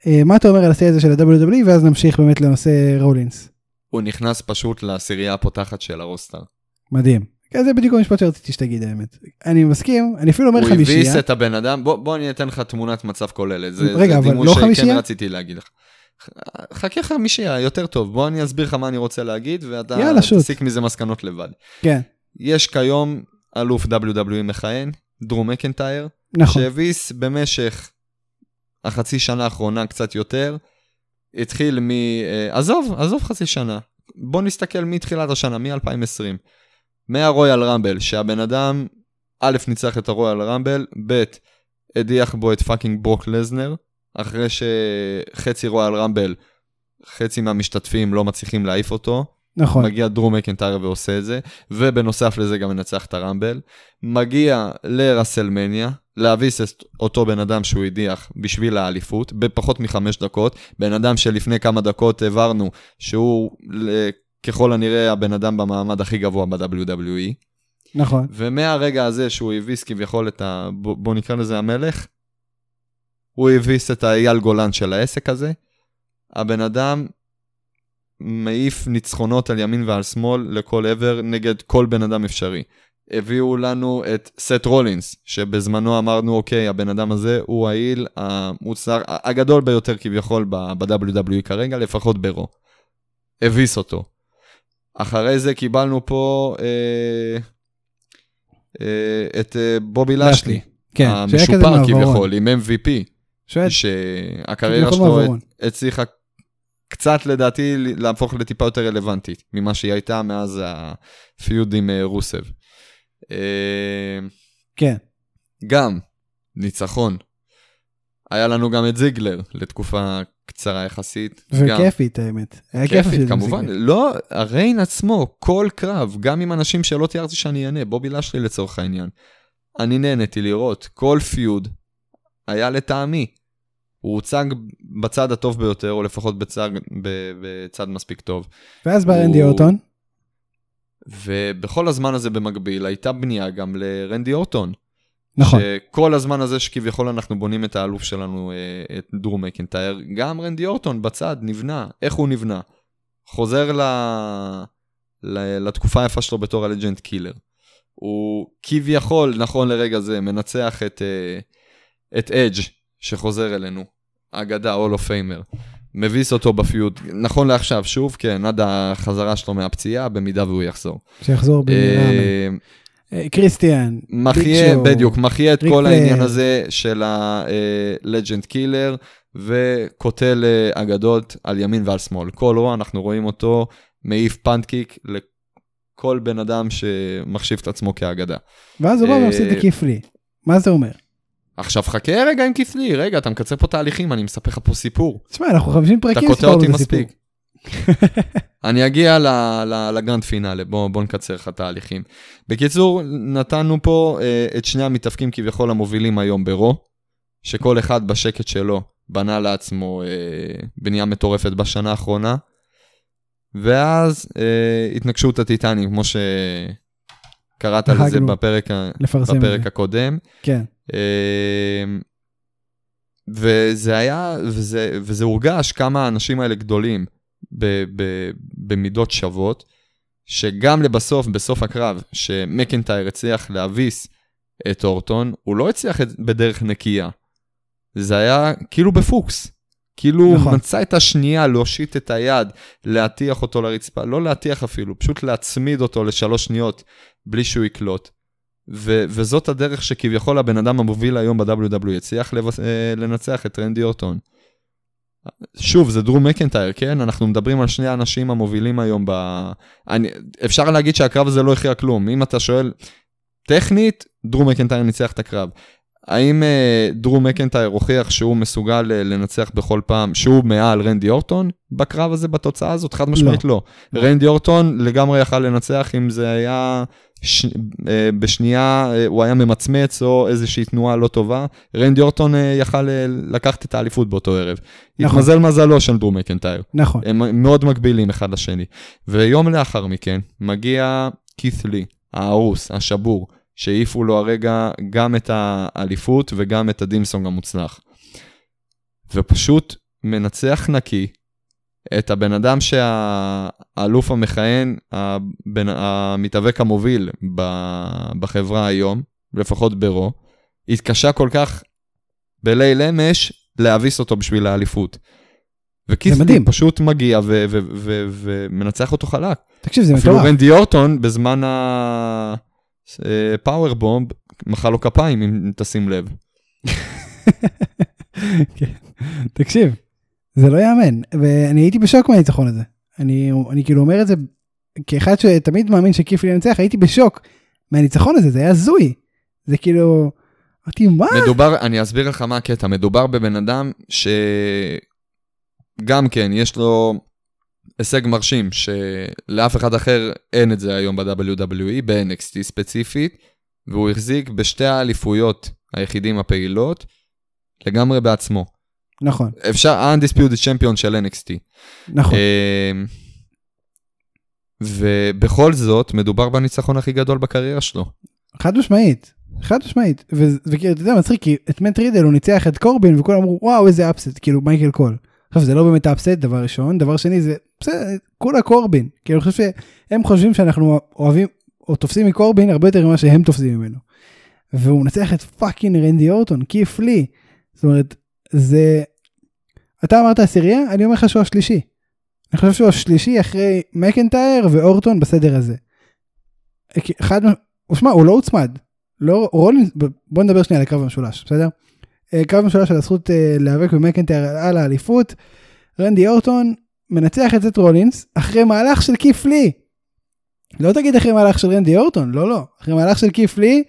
אה, מה אתה אומר על הסרט הזה של ה-WWE, ואז נמשיך באמת לנושא רולינס. הוא נכנס פשוט לעשירייה הפותחת של ה roster. מדהים. כן, זה בדיוק המשפט שרציתי שתגיד האמת. אני מסכים, אני אפילו אומר הוא הביס חמישייה. את הבן אדם, בוא, בוא אני אתן לך תמונת מצב כוללת. זה, רגע, זה אבל דימוי לא שכן חמישייה? רציתי להגיד לך. חכה חמישייה, יותר טוב. בוא אני אסביר לך מה אני רוצה להגיד, ואתה יאללה. תסיק מזה מסקנות לבד. כן, יש כיום אלוף WWE מכהן, דרום מקנטייר, נכון. שהביס במשך החצי שנה האחרונה קצת יותר, התחיל מ... אה, עזוב, עזוב חצי שנה. בוא נסתכל מתחילת השנה, מ-2020. מה Royal Rumble, שהבן אדם, א', ניצח את ה Royal Rumble, ב', הדיח בו את fucking ברוק לזנר, אחרי שחצי Royal Rumble, חצי מהמשתתפים לא מצליחים להעיף אותו. נכון. מגיע דרו מקינטייר ועושה את זה, ובנוסף לזה גם מנצח את ה Rumble. מגיע ל WrestleMania, להביס את אותו בן אדם שהוא הדיח בשביל האליפות, בפחות מחמש דקות. בן אדם שלפני כמה דקות הבהרנו שהוא ככל הנראה הבן אדם במעמד הכי גבוה ב-WWE. נכון. ומהרגע הזה שהוא הביס כביכול את ה... בוא נקרא לזה המלך, הוא הביס את האייל גולן של העסק הזה. הבן אדם מעיף ניצחונות על ימין ועל שמאל לכל עבר נגד כל בן אדם אפשרי. הביאו לנו את סט רולינס, שבזמנו אמרנו, אוקיי, הבן אדם הזה הוא העיל המוצר הגדול ביותר כביכול ב-WWE כרגע, לפחות ברו. הביס אותו. אחרי זה קיבלנו פה אה, אה, את אה, בובי לשלי, כן, המשופר. כביכול, עם MVP, שואל, שהקריירה שלו. הצליחה קצת לדעתי להפוך לטיפה יותר רלוונטית ממה שהיא הייתה מאז הפיוד עם אה, רוסב. אה, כן. גם, ניצחון. היה לנו גם את זיגלר לתקופה קצרה יחסית. וכיפית האמת. היה כיף כיפית, כמובן. לא, הריין עצמו, כל קרב, גם עם אנשים שלא תיארתי שאני אהנה, בובי לשלי לצורך העניין. אני נהניתי לראות, כל פיוד היה לטעמי. הוא הוצג בצד הטוב ביותר, או לפחות בצד, בצד מספיק טוב. ואז בא רנדי הוא- אורטון. ובכל הזמן הזה במקביל הייתה בנייה גם לרנדי אורטון. נכון. שכל הזמן הזה שכביכול אנחנו בונים את האלוף שלנו, אה, את דרום מקנטייר, גם רנדי אורטון בצד נבנה. איך הוא נבנה? חוזר ל... ל... לתקופה היפה שלו בתור ה Legend Killer. הוא כביכול, נכון לרגע זה, מנצח את, אה, את אדג' שחוזר אלינו, אגדה, Hall of Famer. מביס אותו ב feud, נכון לעכשיו, שוב, כן, עד החזרה שלו מהפציעה, במידה והוא יחזור. שיחזור במהרה. אה, אה, קריסטיאן. מחיה, בדיוק, מחיה את כל. העניין הזה של ה-Legend Killer, וקוטל אגדות על ימין ועל שמאל. כל רוע אנחנו רואים אותו מעיף punt kick לכל בן אדם שמחשיב את עצמו כאגדה. ואז הוא בא אה, ומפסיד לקית' לי. מה זה אומר? עכשיו חכה רגע עם קית' לי, רגע, אתה מקצר פה תהליכים, אני מספר לך פה סיפור. תשמע, אנחנו 50 אתה פרקים קוטע סיפרנו אותי את הסיפור. מספיק. אני אגיע ל grand finale, בוא, בוא נקצר לך תהליכים. בקיצור, נתנו פה אה, את שני המתאבקים כביכול המובילים היום ב Raw, שכל אחד בשקט שלו בנה לעצמו אה, בנייה מטורפת בשנה האחרונה, ואז אה, התנגשות הטיטנים, כמו שקראת לזה בפרק, את בפרק. הקודם. כן. אמ, וזה היה, וזה, וזה הורגש כמה האנשים האלה גדולים ב, ב, במידות שוות, שגם לבסוף, בסוף הקרב, שמקנטייר הצליח להביס את אורטון, הוא לא הצליח בדרך נקייה. זה היה כאילו בפוקס. כאילו נכון. נכון. מצא את השנייה להושיט את היד, להטיח אותו לרצפה, לא להטיח אפילו, פשוט להצמיד אותו לשלוש שניות בלי שהוא יקלוט. ו- וזאת הדרך שכביכול הבן אדם המוביל היום ב-WW הצליח לבס- אה, לנצח את רנדי אורטון. שוב, זה דרום מקנטייר, כן? אנחנו מדברים על שני האנשים המובילים היום ב... אני... אפשר להגיד שהקרב הזה לא הכריע כלום. אם אתה שואל, טכנית, דרום מקנטייר ניצח את הקרב. האם אה, דרום מקנטייר הוכיח שהוא מסוגל אה, לנצח בכל פעם, שהוא מעל רנדי אורטון בקרב הזה, בתוצאה הזאת? חד משמעית לא. לא. רנדי אורטון לגמרי יכל לנצח אם זה היה ש... אה, בשנייה, אה, הוא היה ממצמץ או איזושהי תנועה לא טובה. רנדי אורטון אה, יכל לקחת את האליפות באותו ערב. נכון. התמזל מזלו של דרום מקנטייר. נכון. הם מאוד מקבילים אחד לשני. ויום לאחר מכן מגיע כית' לי, ההרוס, השבור, שהעיפו לו הרגע גם את האליפות וגם את הדימסונג המוצלח. ופשוט מנצח נקי את הבן אדם שהאלוף המכהן, הבן, המתאבק המוביל ב- בחברה היום, לפחות ברו, התקשה כל כך בליל אמש להביס אותו בשביל האליפות. מדהים. פשוט מגיע ו- ו- ו- ומנצח אותו חלק. תקשיב, זה אפילו מטורף. רנדי אורטון בזמן הפאוור בומב מחא לו כפיים אם תשים לב. כן. תקשיב, זה לא יאמן, ואני הייתי בשוק מהניצחון הזה. אני, אני כאילו אומר את זה כאחד שתמיד מאמין שכיף לי לנצח, הייתי בשוק מהניצחון הזה, זה היה הזוי. זה כאילו, אמרתי, מה? מדובר, אני אסביר לך מה הקטע, מדובר בבן אדם שגם כן, יש לו הישג מרשים, שלאף אחד אחר אין את זה היום ב-WWE, ב-NXT ספציפית, והוא החזיק בשתי האליפויות היחידים הפעילות, לגמרי בעצמו. נכון, אפשר, ה-Undisputed Champion של NXT. נכון. אמ, ובכל זאת, מדובר בניצחון הכי גדול בקריירה שלו. חד משמעית, חד משמעית. וכאילו, אתה יודע, מצחיק, כי את מט רידל הוא ניצח את קורבין, וכולם אמרו, וואו, איזה upset, כאילו, מייקל קול. עכשיו, זה לא באמת upset, דבר ראשון. דבר שני, זה, בסדר, כולה קורבין. כאילו, אני חושב שהם חושבים שאנחנו אוהבים, או תופסים מקורבין הרבה יותר ממה שהם תופסים ממנו. והוא מנצח את fucking רנדי אורטון, קית' לי. זאת אומרת, זה... אתה אמרת עשירייה, אני אומר לך שהוא השלישי. אני חושב שהוא השלישי אחרי מקנטייר ואורטון בסדר הזה. אחד, שמע, הוא לא הוצמד. לא, רולינס, בוא נדבר שנייה על הקרב המשולש, בסדר? אה, קרב המשולש על הזכות אה, להיאבק במקנטייר על האליפות. רנדי אורטון מנצח את זט רולינס אחרי מהלך של כיף לי. לא תגיד אחרי מהלך של רנדי אורטון, לא, לא. אחרי מהלך של כיף לי,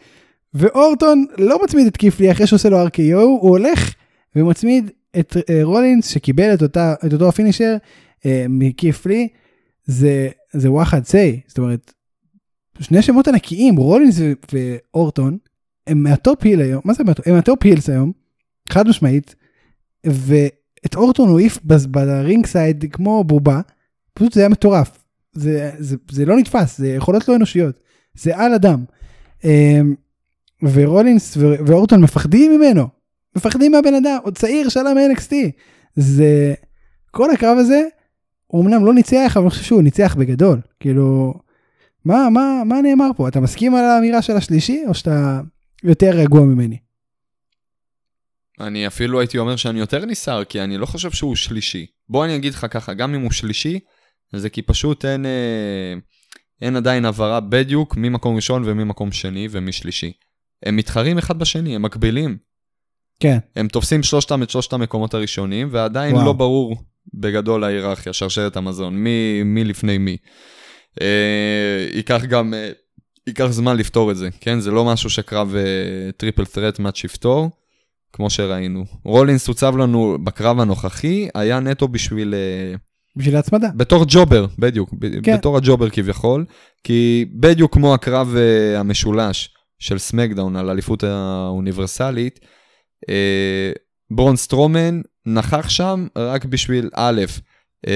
ואורטון לא מצמיד את כיף לי אחרי שעושה לו RKO, הוא הולך ומצמיד את אה, רולינס שקיבל את, אותה, את אותו ה finisher אה, מקית' לי. זה, זה וואחד סיי, זאת אומרת, שני שמות ענקיים, רולינס ואורטון, הם מה top heel היום, מה זה מה top? הם מה top heels היום, חד משמעית, ואת אורטון הוא העיף ב ringside כמו בובה, פשוט זה היה מטורף. זה, זה, זה לא נתפס, זה יכולות לא אנושיות, זה על אדם. אמ, ורולינס ואורטון מפחדים ממנו, מפחדים מהבן אדם, עוד צעיר שעלה מ-NXT. זה, כל הקרב הזה, הוא אמנם לא ניצח, אבל אני חושב שהוא ניצח בגדול. כאילו, מה, מה, מה נאמר פה? אתה מסכים על האמירה של השלישי, או שאתה יותר רגוע ממני? אני אפילו הייתי אומר שאני יותר נסער, כי אני לא חושב שהוא שלישי. בוא אני אגיד לך ככה, גם אם הוא שלישי, זה כי פשוט אין, אה, אין עדיין הבהרה בדיוק ממקום ראשון וממקום שני ומשלישי. הם מתחרים אחד בשני, הם מקבילים. כן, הם תופסים שלושתם את שלושת המקומות הראשונים, ועדיין וואו. לא ברור בגדול ההיררכיה, שרשרת המזון, מי, מי לפני מי. אה, ייקח גם, אה, ייקח זמן לפתור את זה, כן? זה לא משהו שקרב triple threat match יפתור, כמו שראינו. רולינס הוצב לנו בקרב הנוכחי, היה נטו בשביל... אה, בשביל ההצמדה. בתור jobber, בדיוק, ב- כן. בתור ה jobber כביכול, כי בדיוק כמו הקרב אה, המשולש של סמקדאון על האליפות האוניברסלית, אה, ברון סטרומן נכח שם רק בשביל א', אה,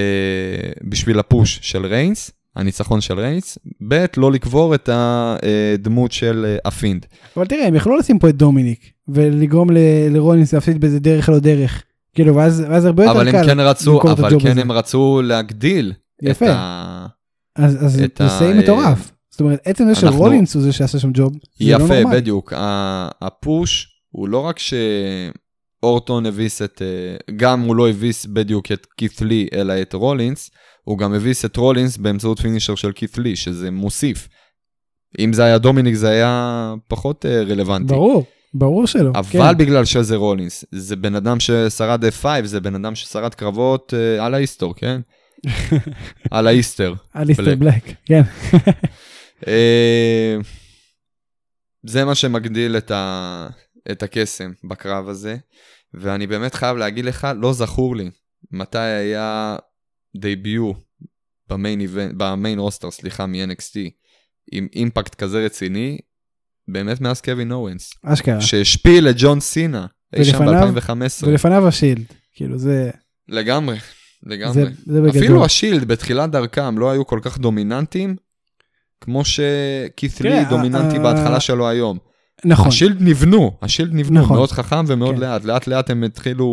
בשביל ה push של ריינס, הניצחון של ריינס, ב', לא לקבור את הדמות של הפינד. אבל תראה, הם יכלו לשים פה את דומיניק, ולגרום ל- לרולינס להפסיד באיזה דרך לא דרך. כאילו, ואז ואז הרבה יותר אבל קל הם כן רצו, אבל כן הזה. הם רצו להגדיל יפה. את ה... אז אז את זה ה- מטורף. זאת אומרת, עצם זה אנחנו- שרולינס הוא זה שעשה שם ג'וב, לא יפה, נורמלי. בדיוק. הפוש הוא לא רק שאורטון הביס את, אה, גם הוא לא הביס בדיוק את כית לי, אלא את רולינס, הוא גם הביס את רולינס באמצעות פינישר של כית לי, שזה מוסיף. אם זה היה דומיניק זה היה פחות אה, רלוונטי. ברור, ברור שלא. אבל כן. בגלל שזה רולינס, זה בן אדם ששרד F5, זה בן אדם ששרד קרבות אה, על ההיסטור, כן? על ההיסטר. אליסטר בלק. בלק, כן. אה, זה מה שמגדיל את, ה... את הקסם בקרב הזה, ואני באמת חייב להגיד לך, לא זכור לי מתי היה דייביו במיין, במיין רוסטר, סליחה, מ-NXT, עם אימפקט כזה רציני, באמת מאז קווין אורנס, אשכרה. שהשפיל את ג'ון סינה, אי שם ולפניו- ב-2015. ולפניו השילד. כאילו, זה לגמרי, לגמרי. זה- זה בגדול. אפילו השילד בתחילת דרכם לא היו כל כך דומיננטיים, כמו שכית תראה, לי דומיננטי בהתחלה שלו היום. נכון. השילד נבנו, השילד נבנו, נכון. מאוד חכם ומאוד כן. לאט. לאט לאט הם התחילו,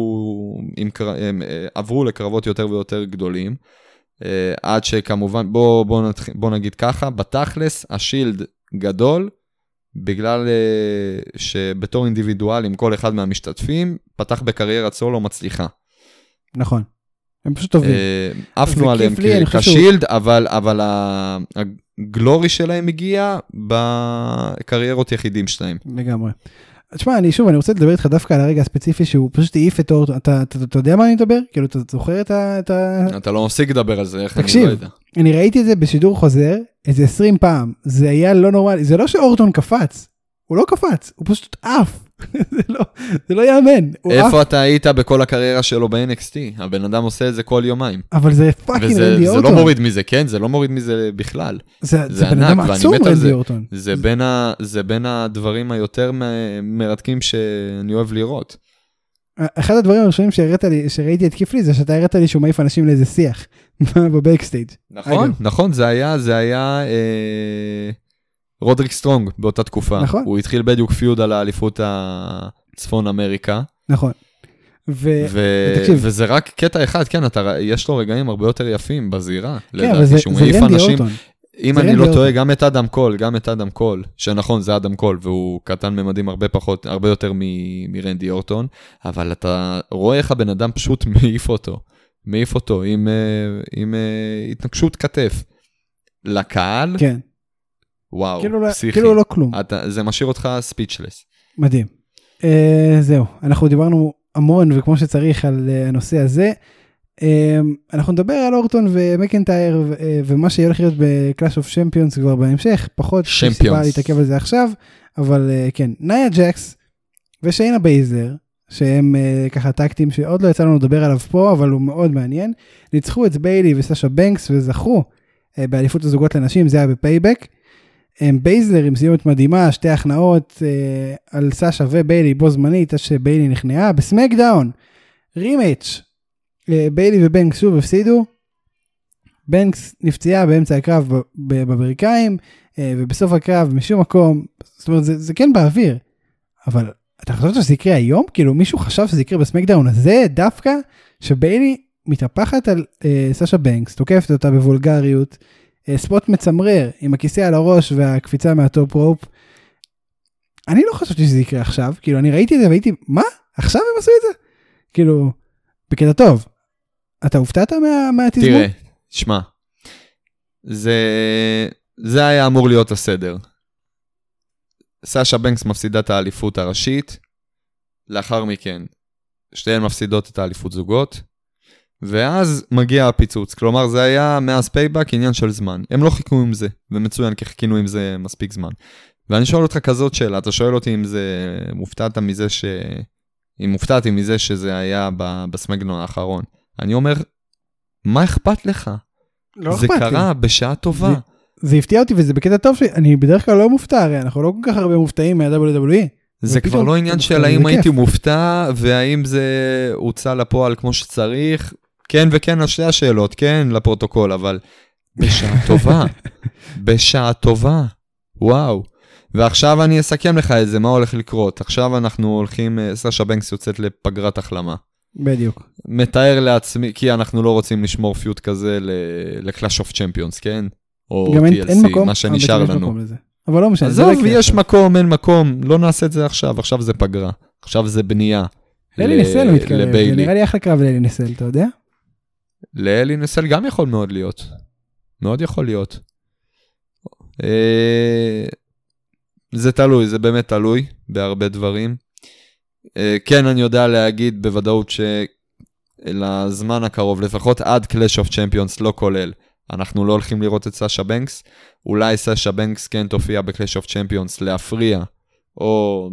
עם, הם אה, עברו לקרבות יותר ויותר גדולים. אה, עד שכמובן, בוא, בוא, נתח... בוא נגיד ככה, בתכלס השילד גדול, בגלל אה, שבתור אינדיבידואלים כל אחד מהמשתתפים פתח בקריירת סולו מצליחה. נכון. הם פשוט טובים. עפנו עליהם כשילד, אבל, אבל הגלורי שלהם הגיע בקריירות יחידים שלהם. לגמרי. תשמע, אני שוב, אני רוצה לדבר איתך דווקא על הרגע הספציפי שהוא פשוט העיף את אורטון. אתה, אתה, אתה יודע מה אני מדבר? כאילו, אתה זוכר את ה... את ה... אתה לא מפסיק לדבר על זה, איך אני תקשיב. לא יודע. אני ראיתי את זה בשידור חוזר איזה 20 פעם. זה היה לא נורמלי. זה לא שאורטון קפץ. הוא לא קפץ, הוא פשוט עף. זה לא, זה לא יאמן. איפה אתה היית בכל הקריירה שלו ב-NXT? הבן אדם עושה את זה כל יומיים. אבל זה fucking וזה רנדי זה אורטון. לא מוריד מזה, כן? זה לא מוריד מזה בכלל. זה, זה זה בן אדם עצום רנדי. אורטון. זה בין, ה, זה בין הדברים היותר מרתקים שאני אוהב לראות. אחד הדברים הראשונים שהראית לי, שראיתי את קית' לי זה שאתה הראית לי שהוא מעיף אנשים לאיזה שיח ב backstage. נכון. נכון, זה היה, זה היה אה, רודריק סטרונג באותה תקופה. נכון. הוא התחיל בדיוק feud על האליפות הצפון אמריקה, נכון. ו... ו- ותקשיב. וזה רק קטע אחד, כן, אתה, יש לו רגעים הרבה יותר יפים בזירה. כן, אבל לדעתי, זה, שהוא זה מעיף רנדי אנשים, אורטון. אם זה אני לא טועה. גם את אדם קול, גם את אדם קול, שנכון, זה אדם קול, והוא קטן ממדים הרבה פחות, הרבה יותר מ- מרנדי אורטון, אבל אתה רואה איך הבן אדם פשוט מעיף אותו, מעיף אותו עם, אה, עם אה, התנגשות כתף. לקהל, כן. וואו, כאילו, לא- פסיכי. כאילו לא כלום. אתה, זה משאיר אותך ספיצ'לס. מדהים. Uh, זהו, אנחנו דיברנו המון וכמו שצריך על uh, הנושא הזה. Uh, אנחנו נדבר על אורטון ומקנטייר uh, ומה שהולך להיות בקלאש אוף שמפיונס כבר בהמשך, פחות סיבה. להתעכב על זה עכשיו, אבל אה, כן, נאיה ג'קס ושיינה בייזלר, שהם אה, ככה tag team שעוד לא יצא לנו לדבר עליו פה, אבל הוא מאוד מעניין, ניצחו את ביילי וסשה בנקס וזכו אה, באליפות הזוגות לנשים, זה היה בפייבק. בייזלר עם סיומת מדהימה, שתי הכנעות אה, על סאשה וביילי בו זמנית, עד שביילי נכנעה בסמקדאון. rematch, אה, ביילי ובנקס שוב הפסידו. בנקס נפצעה באמצע הקרב בברכיים, אה, ובסוף הקרב משום מקום, זאת אומרת זה, זה כן באוויר, אבל אתה חשבת שזה יקרה היום? כאילו מישהו חשב שזה יקרה בסמקדאון הזה דווקא, שביילי מתהפכת על אה, סאשה בנקס, תוקפת אותה בוולגריות. אה, spot מצמרר עם הכיסא על הראש והקפיצה מה top rope. אני לא חשבתי שזה יקרה עכשיו, כאילו אני ראיתי את זה והייתי, מה? עכשיו הם עשו את זה? כאילו, בקטע טוב. אתה הופתעת מה, מהתזמון? תראה, שמע, זה, זה היה אמור להיות הסדר. סאשה בנקס מפסידה את האליפות הראשית, לאחר מכן, שתיהן מפסידות את האליפות זוגות, ואז מגיע הפיצוץ. כלומר, זה היה מאז פייבק עניין של זמן. הם לא חיכו עם זה, ומצוין, כי חיכינו עם זה מספיק זמן. ואני שואל אותך כזאת שאלה, אתה שואל אותי אם זה, מופתעת מזה ש... אם הופתעתי מזה שזה היה בסמגנון האחרון. אני אומר, מה אכפת לך? לא זה אכפת לי. קרה בשעה טובה. זה הפתיע אותי וזה בקטע טוב אני בדרך כלל לא מופתע, הרי אנחנו לא כל כך הרבה מופתעים מה-WWE. זה כבר לא עניין של זה האם. הייתי מופתע והאם זה הוצא לפועל כמו שצריך. כן וכן על שתי השאלות, כן לפרוטוקול, אבל בשעה טובה. בשעה טובה. וואו. ועכשיו אני אסכם לך את זה, מה הולך לקרות. עכשיו אנחנו הולכים, אה, סשה בנקס יוצאת לפגרת החלמה. בדיוק. מתאר לעצמי, כי אנחנו לא רוצים לשמור פיוט כזה ל-Clash of Champions, כן? או גם אין, TLC, אין מקום, מה שנשאר לנו. אבל לא משנה. זה לא עזוב, יש. מקום, אין מקום, לא נעשה את זה עכשיו, עכשיו זה פגרה. עכשיו זה בנייה. אלי ל- נסל מתקרב, זה. נראה לי אחלה קרב לאלי נסל, אתה יודע? לאלי נסל גם יכול מאוד להיות. מאוד יכול להיות. אה, זה תלוי, זה באמת תלוי בהרבה דברים. אה, כן, אני יודע להגיד בוודאות שלזמן הקרוב, לפחות עד Clash of Champions, לא כולל, אנחנו לא הולכים לראות את סאשה בנקס. אולי סאשה בנקס כן תופיע ב-Clash of Champions להפריע, או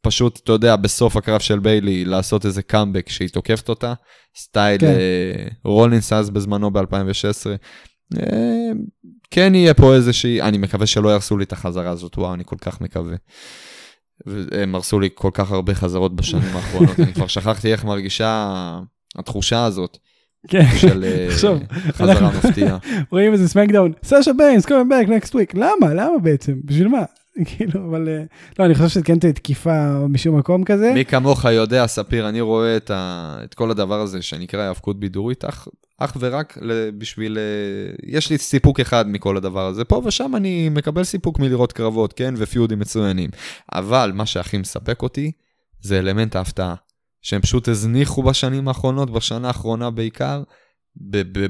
פשוט, אתה יודע, בסוף הקרב של ביילי, לעשות איזה קאמבק שהיא תוקפת אותה, סטייל כן. אה, רולינס אז בזמנו ב-2016. אה, כן יהיה פה איזושהי, אני מקווה שלא יהרסו לי את החזרה הזאת, וואו, אני כל כך מקווה. הם הרסו לי כל כך הרבה חזרות בשנים האחרונות, אני כבר שכחתי איך מרגישה התחושה הזאת כן. של אה, חזרה מפתיעה. רואים איזה סמקדאון, סאשה ביינס, קומי בק נקסט וויק, למה? למה בעצם? בשביל מה? כאילו, אבל... אה, לא, אני חושב שזה כן תהיה תקיפה משום מקום כזה. מי כמוך יודע, ספיר, אני רואה את, ה... את כל הדבר הזה שנקרא היאבקות בידורית, אך, אך ורק. בשביל... אה, יש לי סיפוק אחד מכל הדבר הזה. פה ושם אני מקבל סיפוק מלראות קרבות, כן? ופיודים מצוינים. אבל מה שהכי מספק אותי, זה אלמנט ההפתעה. שהם פשוט הזניחו בשנים האחרונות, בשנה האחרונה בעיקר,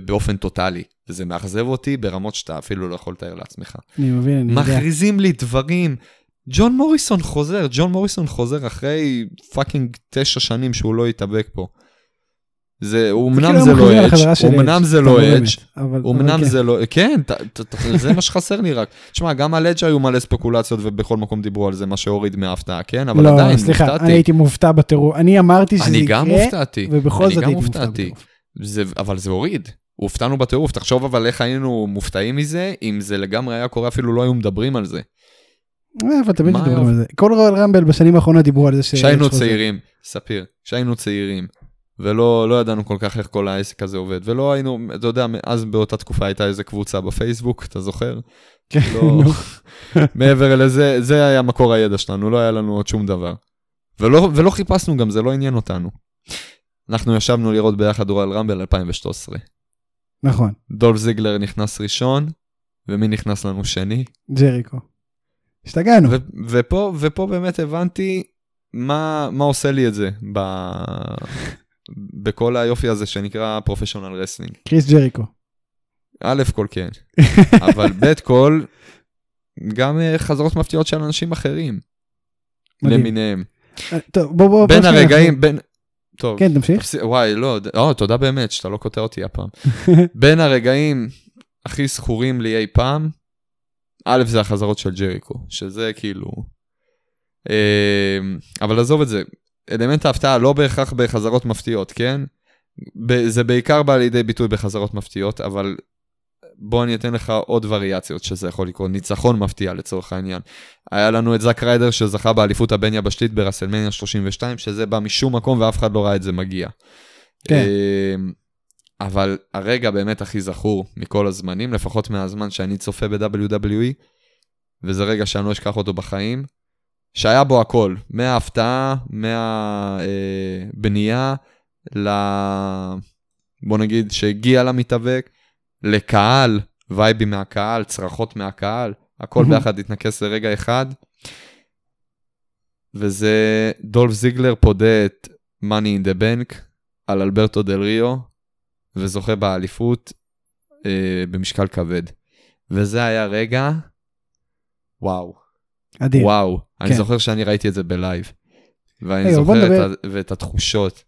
באופן טוטאלי. וזה מאכזב אותי ברמות שאתה אפילו לא יכול לתאר לעצמך. אני מבין, אני יודע. מכריזים לי דברים. ג'ון מוריסון חוזר, ג'ון מוריסון חוזר אחרי fucking תשע שנים שהוא לא התאבק פה. זה, אמנם כאילו זה לא מכריזים על אדג', אמנם זה לא אדג', אמנם. זה לא, כן, זה מה שחסר לי רק. תשמע, גם על אדג' היו מלא ספקולציות ובכל מקום דיברו על זה, מה שהוריד מההפתעה, כן? אבל לא, עדיין, סליחה, אני הופתעתי. הייתי מופתע בטירוף. אני אמרתי שזה יקרה, הופתעתי. ובכל זאת הייתי מופתע הופתעתי. בטירוף. זה, אבל זה הוריד. הופתענו בטירוף. תחשוב אבל איך היינו מופתעים מזה, אם זה לגמרי היה קורה, אפילו לא היו מדברים על זה. אה, אבל תמיד מדברים? על זה. כל רול רמבל בשנים האחרונות דיברו על זה ש... כשהיינו שחוזר. צעירים, ספיר, כשהיינו צעירים, ולא לא ידענו כל כך איך כל העסק הזה עובד, ולא היינו, אתה יודע, אז באותה תקופה הייתה איזה קבוצה בפייסבוק, אתה זוכר? כן, לא. מעבר לזה, זה היה מקור הידע שלנו, לא היה לנו עוד שום דבר. ולא, ולא חיפשנו גם, זה לא עניין אותנו. אנחנו ישבנו לראות ביחד Royal Rumble 2013. נכון, דולף זיגלר נכנס ראשון, ומי נכנס לנו שני? ג'ריקו. השתגענו. ופה, ופה באמת הבנתי מה, מה עושה לי את זה ב... בכל היופי הזה שנקרא professional wrestling. קריס ג'ריקו. א' כל כן, אבל ב' כל גם אה, חזרות מפתיעות של אנשים אחרים מדהים. למיניהם. אה, טוב, בוא בוא. בין בוא הרגעים, נחזור. בין... טוב, כן, תמשיך. תפסיק- וואי, לא, או, תודה באמת שאתה לא קוטע אותי הפעם. בין הרגעים הכי זכורים לי אי פעם, א' זה החזרות של ג'ריקו, שזה כאילו... אה, אבל עזוב את זה, אלמנט ההפתעה לא בהכרח בחזרות מפתיעות, כן? זה בעיקר בא לידי ביטוי בחזרות מפתיעות, אבל בוא אני אתן לך עוד וריאציות שזה יכול לקרות, ניצחון מפתיע לצורך העניין. היה לנו את זאק ריידר שזכה באליפות הבין יבשתית ברסלמניה 32, שזה בא משום מקום ואף אחד לא ראה את זה מגיע. כן. אמ, אבל הרגע באמת הכי זכור מכל הזמנים, לפחות מהזמן שאני צופה ב-WWE, וזה רגע שאני לא אשכח אותו בחיים, שהיה בו הכל, מההפתעה, מהבנייה, ל... בוא נגיד שהגיע למתאבק, לקהל, וייבים מהקהל, צרחות מהקהל, הכל. ביחד התנקס לרגע אחד. וזה דולף זיגלר פודה את money in the bank על אלברטו דל ריו, וזוכה באליפות אה, במשקל כבד. וזה היה רגע, וואו, אדיר. וואו. אני כן. זוכר שאני ראיתי את זה בלייב. ואני בוא זוכר את ה- ואת התחושות.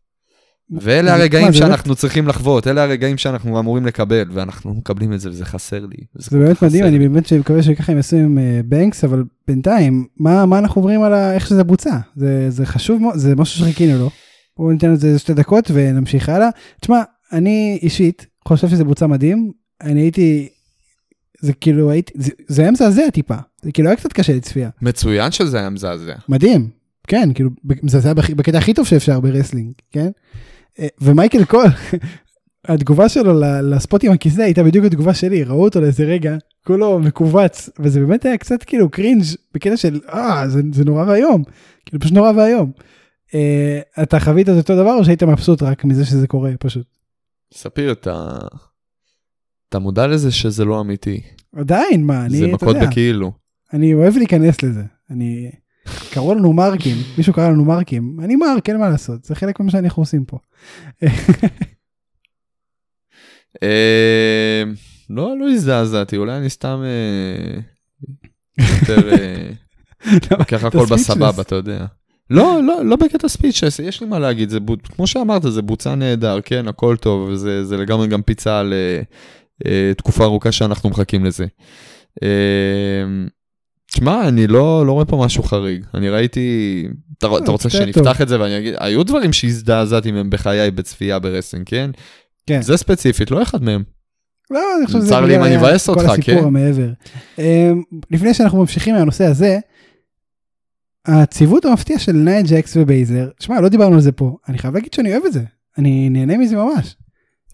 ואלה הרגעים שאנחנו צריכים לחוות, אלה הרגעים שאנחנו אמורים לקבל, ואנחנו מקבלים את זה וזה חסר לי. זה באמת מדהים, אני. באמת מקווה שככה הם יעשו עם אה, בנקס, אבל בינתיים, מה מה אנחנו עוברים על איך שזה בוצע? זה זה חשוב מאוד, זה משהו שחיכינו לו. בואו ניתן לזה שתי דקות ונמשיך הלאה. תשמע, אני אישית חושב שזה בוצע מדהים, אני הייתי, זה כאילו הייתי, זה- זה היה מזעזע טיפה, זה כאילו היה קצת קשה לצפייה. מצוין שזה היה מזעזע. מדהים, כן, כאילו, מזעזע בקטע הכי טוב שאפשר ב wrestling, כן? ומייקל קול, התגובה שלו ל spot עם הכיסא הייתה בדיוק התגובה שלי, ראו אותו לאיזה רגע, כולו מכווץ, וזה באמת היה קצת כאילו cringe בקטע של, אה, זה, זה נורא ואיום, כאילו פשוט נורא ואיום. אה, אתה חווית את אותו דבר או שהיית מבסוט רק מזה שזה קורה פשוט? ספיר, אתה... אתה מודע לזה שזה לא אמיתי. עדיין, מה, אני, זה אתה מכות יודע, בכאילו. אני אוהב להיכנס לזה, אני... קראו לנו מרקים, מישהו קרא לנו מרקים, אני מרק, אין מה לעשות, זה חלק ממה שאנחנו עושים פה. אה, לא, לא הזדעזעתי, אולי אני סתם אה, יותר אה, לוקח הכל. בסבבה, אתה יודע. לא, לא, לא בקטע ספיצ'ס, יש לי מה להגיד, זה בוצ... כמו שאמרת, זה בוצע נהדר, כן, הכל טוב, וזה זה לגמרי גם פיצה על אה, אה, תקופה ארוכה שאנחנו מחכים לזה. אה, תשמע, אני לא, לא רואה פה משהו חריג, אני ראיתי, אתה, אתה רוצה זה שנפתח טוב. את זה ואני אגיד, היו דברים שהזדעזעתי מהם בחיי בצפייה ברסלינג, כן? כן. זה ספציפית, לא אחד מהם. לא, אני חושב שזה צר לי אם אני אבאס כל אותך, הסיפור כן? המעבר. אמ, לפני שאנחנו ממשיכים מהנושא הזה, הציוות המפתיע של נייט ג'קס ובייזר, שמע, לא דיברנו על זה פה, אני חייב להגיד שאני אוהב את זה, אני נהנה מזה ממש.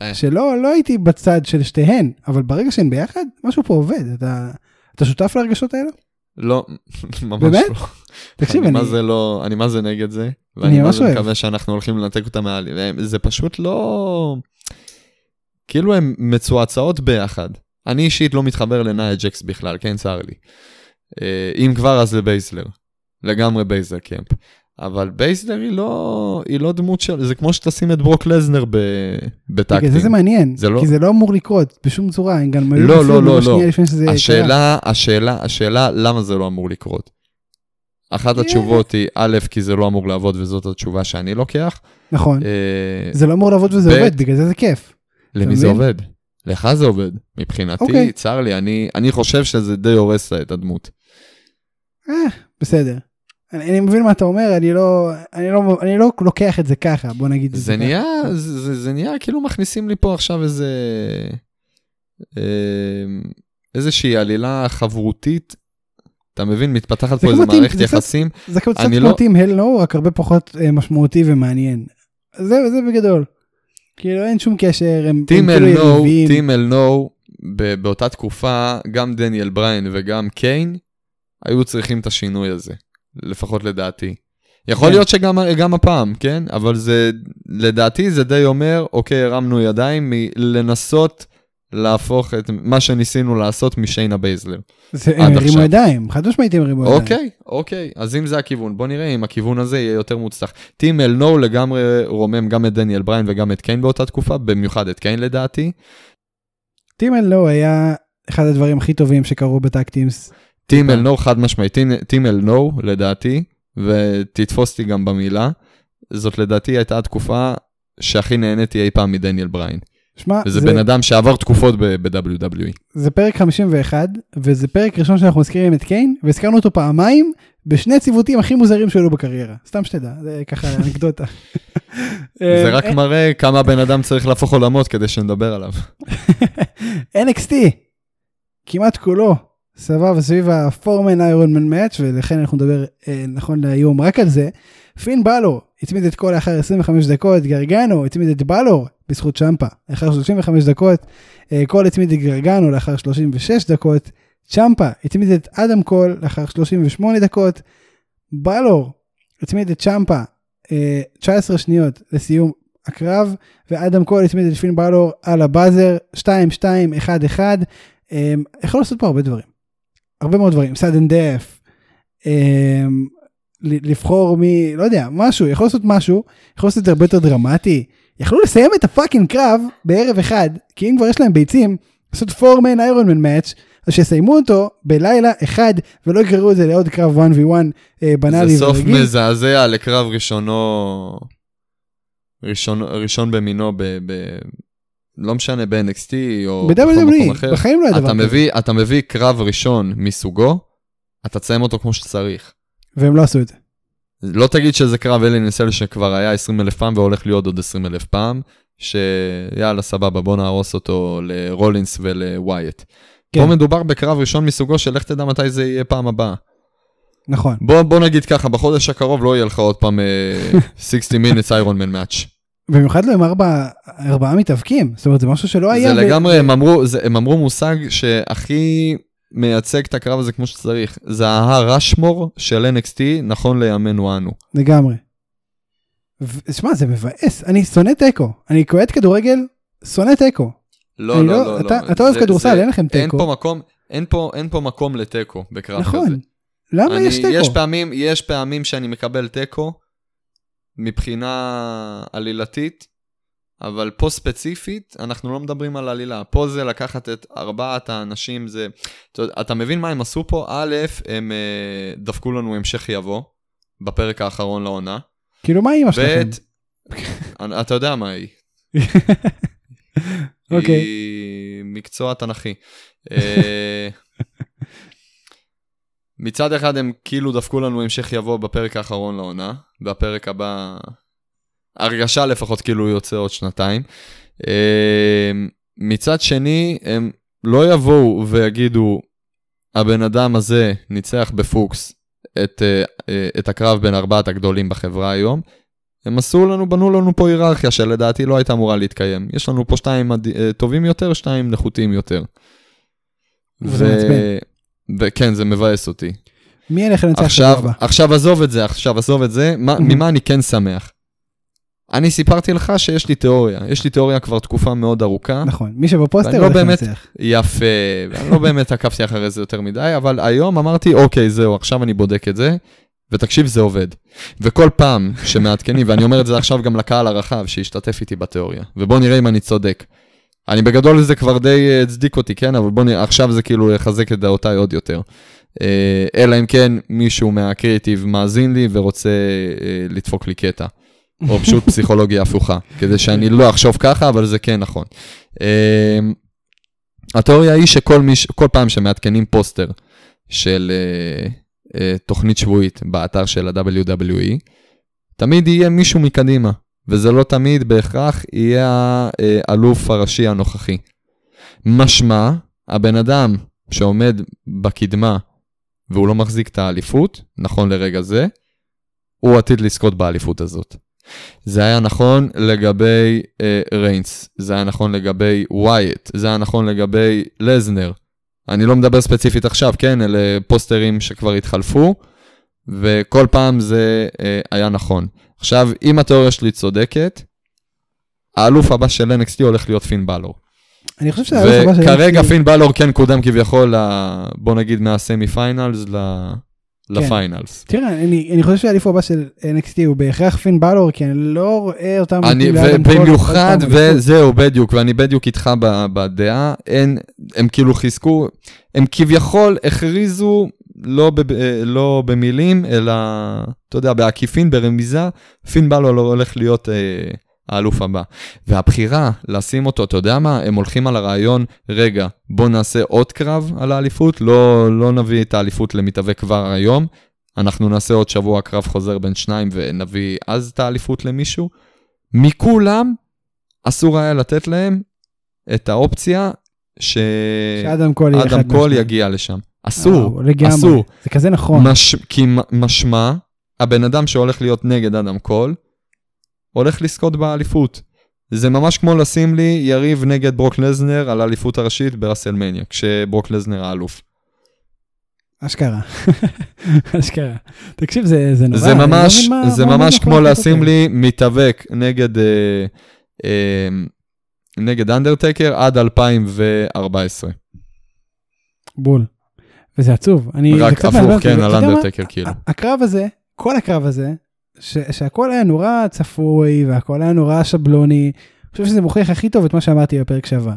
אה. שלא לא הייתי בצד של שתיהן, אבל ברגע שהן ביחד, משהו פה עובד, אתה, אתה שותף להרגשות האלה? לא, ממש באמת? לא. תקשיב, אני מה זה לא, אני מה זה נגד זה, אני ואני ממש אוהב. מקווה שאנחנו הולכים לנתק אותם מעל, זה פשוט לא, כאילו הן מצועצעות ביחד. אני אישית לא מתחבר לנאיה ג'קס בכלל, כן, צר לי. אה, אם כבר אז לבייזלר, לגמרי בייזלר camp. אבל בייסלר היא לא, היא לא דמות של, זה כמו שתשים את ברוק לזנר ב- בגלל זה זה בטקטים. מעניין, זה לא- כי זה לא אמור לקרות בשום צורה, הם גם היו לא, לא, לא, לא. שזה קרה. השאלה, השאלה, השאלה, למה זה לא אמור לקרות? אחת כן. התשובות היא, א', כי זה לא אמור לעבוד וזאת התשובה שאני לוקח. נכון, אה, זה לא אמור לעבוד וזה עובד, בגלל זה זה כיף. למי זה? עובד? לך זה עובד. מבחינתי, אוקיי. צר לי, אני, אני חושב שזה די הורס את הדמות. אה, בסדר. אני, אני מבין מה אתה אומר, אני לא, אני לא, אני לא לוקח את זה ככה, בוא נגיד. את זה ככה. נהיה, זה, זה, זה נהיה כאילו מכניסים לי פה עכשיו איזה... אה, איזושהי עלילה חברותית. אתה מבין? מתפתחת זה פה איזה כמו טים- מערכת זה קצת- יחסים. זה קצת אני כמו לא- טים הל נו, רק הרבה פחות אה, משמעותי ומעניין. זה, זה בגדול. כאילו אין שום קשר, הם, כאילו נו, יריבים. טים אל נו, באותה תקופה, גם דניאל בריין וגם קיין היו צריכים את השינוי הזה, לפחות לדעתי. יכול כן. להיות שגם גם הפעם, כן? אבל זה, לדעתי זה די אומר, אוקיי, הרמנו ידיים מלנסות להפוך את מה שניסינו לעשות משיינה בייזלר. זה, הם הרימו. ידיים, חד משמעית הם הרימו ידיים. אוקיי, אוקיי, אז אם זה הכיוון, בוא נראה אם הכיוון הזה יהיה יותר מוצלח. Team Hell No לגמרי רומם גם את דניאל בריין וגם את קיין באותה תקופה, במיוחד את קיין לדעתי. טים אל נו היה אחד הדברים הכי טובים שקרו בטקטימס. טים אל נו חד משמעית, טים- אל נו לדעתי, ותתפוס אותי גם במילה, זאת לדעתי הייתה התקופה שהכי נהניתי אי פעם מדניאל בריין. שמע, וזה זה, בן אדם שעבר תקופות ב-WWE. זה פרק 51, וזה פרק ראשון שאנחנו מזכירים את קיין, והזכרנו אותו פעמיים בשני הציוותים הכי מוזרים שהיו לו בקריירה. סתם שתדע, זה ככה אנקדוטה. זה אה, רק מראה כמה בן אדם צריך להפוך עולמות כדי שנדבר עליו. NXT, כמעט כולו סבב סביב ה four man Iron Man match ולכן אנחנו נדבר אה, נכון להיום רק על זה. פין בלור הצמיד את קול לאחר 25 דקות, גרגנו הצמיד את בלור בזכות צ'מפה לאחר 35 דקות, אה, קול הצמיד את גרגנו לאחר 36 דקות, צ'מפה הצמיד את אדם קול לאחר 38 דקות, בלור הצמיד את צ'מפה אה, 19 שניות לסיום הקרב, ואדם קול הצמיד את פין בלור על ה buzzer 2, 2, 1, 1. אמ, יכול לעשות פה הרבה דברים. הרבה מאוד דברים, sudden death, אמ, ל- לבחור מי, לא יודע, משהו, יכול לעשות משהו, יכול לעשות את זה הרבה יותר דרמטי. יכלו לסיים את ה fucking קרב בערב אחד, כי אם כבר יש להם ביצים, לעשות four man Iron Man match, אז שיסיימו אותו בלילה אחד ולא יגררו את זה לעוד קרב 1v1 אה, בנאלי זה סוף ורגיל. מזעזע לקרב ראשונו, ראשון, ראשון במינו ב... ב... לא משנה ב-NXT או בכל מקום אחר. בחיים לא היה דבר כזה. אתה מביא קרב ראשון מסוגו, אתה תסיים אותו כמו שצריך. והם לא עשו את זה. לא תגיד שזה קרב אלי נסל שכבר היה 20 אלף פעם והולך להיות עוד 20 אלף פעם, שיאללה סבבה בוא נהרוס אותו לרולינס ולווייט. כן. פה מדובר בקרב ראשון מסוגו של לך תדע מתי זה יהיה פעם הבאה. נכון. בוא, בוא נגיד ככה, בחודש הקרוב לא יהיה לך עוד פעם אה, 60 minutes איירון מן מאץ'. במיוחד לא עם ארבע, ארבעה מתאבקים, זאת אומרת זה משהו שלא היה. זה ו- לגמרי, הם אמרו, זה, הם אמרו מושג שהכי מייצג את הקרב הזה כמו שצריך. זה ההר רשמור של NXT נכון לימינו אנו. לגמרי. ו- שמע זה מבאס, אני שונא תיקו, אני קועט כדורגל, שונא תיקו. לא, לא, לא- לא, אתה- לא. אתה אוהב כדורסל, אין לכם אין תיקו. פה מקום, אין פה, אין פה מקום לתיקו בקרב כזה. נכון. למה אני, יש תיקו? יש פעמים, יש פעמים שאני מקבל תיקו מבחינה עלילתית, אבל פה ספציפית, אנחנו לא מדברים על עלילה. פה זה לקחת את ארבעת האנשים, זה... אתה, מבין מה הם עשו פה? א', הם אה, דפקו לנו המשך יבוא, בפרק האחרון לעונה. כאילו מה אימא שלכם? ב', אתה יודע מה היא. אוקיי. היא מקצוע תנכי. מצד אחד הם כאילו דפקו לנו המשך יבוא בפרק האחרון לעונה, והפרק הבא, הרגשה לפחות כאילו יוצא עוד שנתיים. אה, מצד שני, הם לא יבואו ויגידו, הבן אדם הזה ניצח בפוקס את, אה, אה, את הקרב בין ארבעת הגדולים בחברה היום. הם עשו לנו, בנו לנו פה היררכיה שלדעתי לא הייתה אמורה להתקיים. יש לנו פה שתיים טובים יותר, שתיים נחותים יותר. וזה מעצבן. וכן, זה מבאס אותי. מי ילך לנצח עכשיו, שבוע הבא? עכשיו עזוב את זה, עכשיו עזוב את זה, מה. ממה אני כן שמח? אני סיפרתי לך שיש לי תיאוריה, יש לי תיאוריה כבר תקופה מאוד ארוכה. נכון, מי שבפוסטר לא הולך באמת- לנצח. יפה, ואני לא באמת עקבתי אחרי זה יותר מדי, אבל היום אמרתי, אוקיי, זהו, עכשיו אני בודק את זה, ותקשיב, זה עובד. וכל פעם שמעדכנים, ואני אומר את זה עכשיו גם לקהל הרחב שהשתתף איתי בתיאוריה, ובוא נראה אם אני צודק. אני בגדול זה כבר די אה, הצדיק אותי, כן? אבל בוא נראה, עכשיו זה כאילו יחזק את דעותיי עוד יותר. אה, אלא אם כן מישהו מהקריאיטיב מאזין לי ורוצה אה, לדפוק לי קטע. או פשוט פסיכולוגיה הפוכה, כדי שאני לא אחשוב ככה, אבל זה כן נכון. התיאוריה היא שכל מיש, פעם שמעדכנים פוסטר של תוכנית שבועית באתר של ה-WWE, תמיד יהיה מישהו מקדימה, וזה לא תמיד בהכרח יהיה האלוף הראשי הנוכחי. משמע, הבן אדם שעומד בקדמה והוא לא מחזיק את האליפות, נכון לרגע זה, הוא עתיד לזכות באליפות הזאת. זה היה נכון לגבי אה, ריינס, זה היה נכון לגבי ווייט, זה היה נכון לגבי לזנר. אני לא מדבר ספציפית עכשיו, כן, אלה פוסטרים שכבר התחלפו, וכל פעם זה אה, היה נכון. עכשיו, אם התיאוריה שלי צודקת, האלוף הבא של NXT הולך להיות פין בלור. אני חושב שהאלוף הבא של וכרגע NXT פין בלור כן קודם כביכול, ל- בוא נגיד מהסמי פיינלס ל- לפיינלס. תראה, אני, אני חושב שהאליפו הבא של NXT הוא בהכרח פין בלור, כי אני לא רואה אותם... אני, פעם אליפות. וזהו, בדיוק, ואני בדיוק איתך בדעה, אין, הם כאילו חיזקו, הם כביכול הכריזו, לא, ב, לא במילים, אלא, אתה יודע, בעקיפין, ברמיזה, פין בלו לא הולך להיות אה, האלוף הבא. והבחירה לשים אותו, אתה יודע מה, הם הולכים על הרעיון, רגע, בוא נעשה עוד קרב על האליפות, לא, לא נביא את האליפות למתאבק כבר היום, אנחנו נעשה עוד שבוע קרב חוזר בין שניים ונביא אז את האליפות למישהו. מכולם אסור היה לתת להם את האופציה ש... שאדם קול אדם קול. יגיע לשם. אסור, אה, לגמרי. אסור. זה כזה נכון. מש... כי משמע, הבן אדם שהולך להיות נגד אדם קול, הולך לזכות באליפות. זה ממש כמו לשים לי יריב נגד ברוק לזנר על האליפות הראשית ב WrestleMania, כשברוק לזנר האלוף. אשכרה. אשכרה. תקשיב, זה, זה נורא. זה לא ממש, מה- זה מה ממש כמו לשים. לי מתאבק נגד, אה, אה, נגד אנדרטקר עד 2014. בול. וזה עצוב. אני, רק הפוך. כן, על? אנדרטקר כאילו. הקרב הזה, כל הקרב הזה, ש, שהכל היה נורא צפוי והכל היה נורא שבלוני, אני חושב שזה מוכיח הכי טוב את מה שאמרתי בפרק שעבר.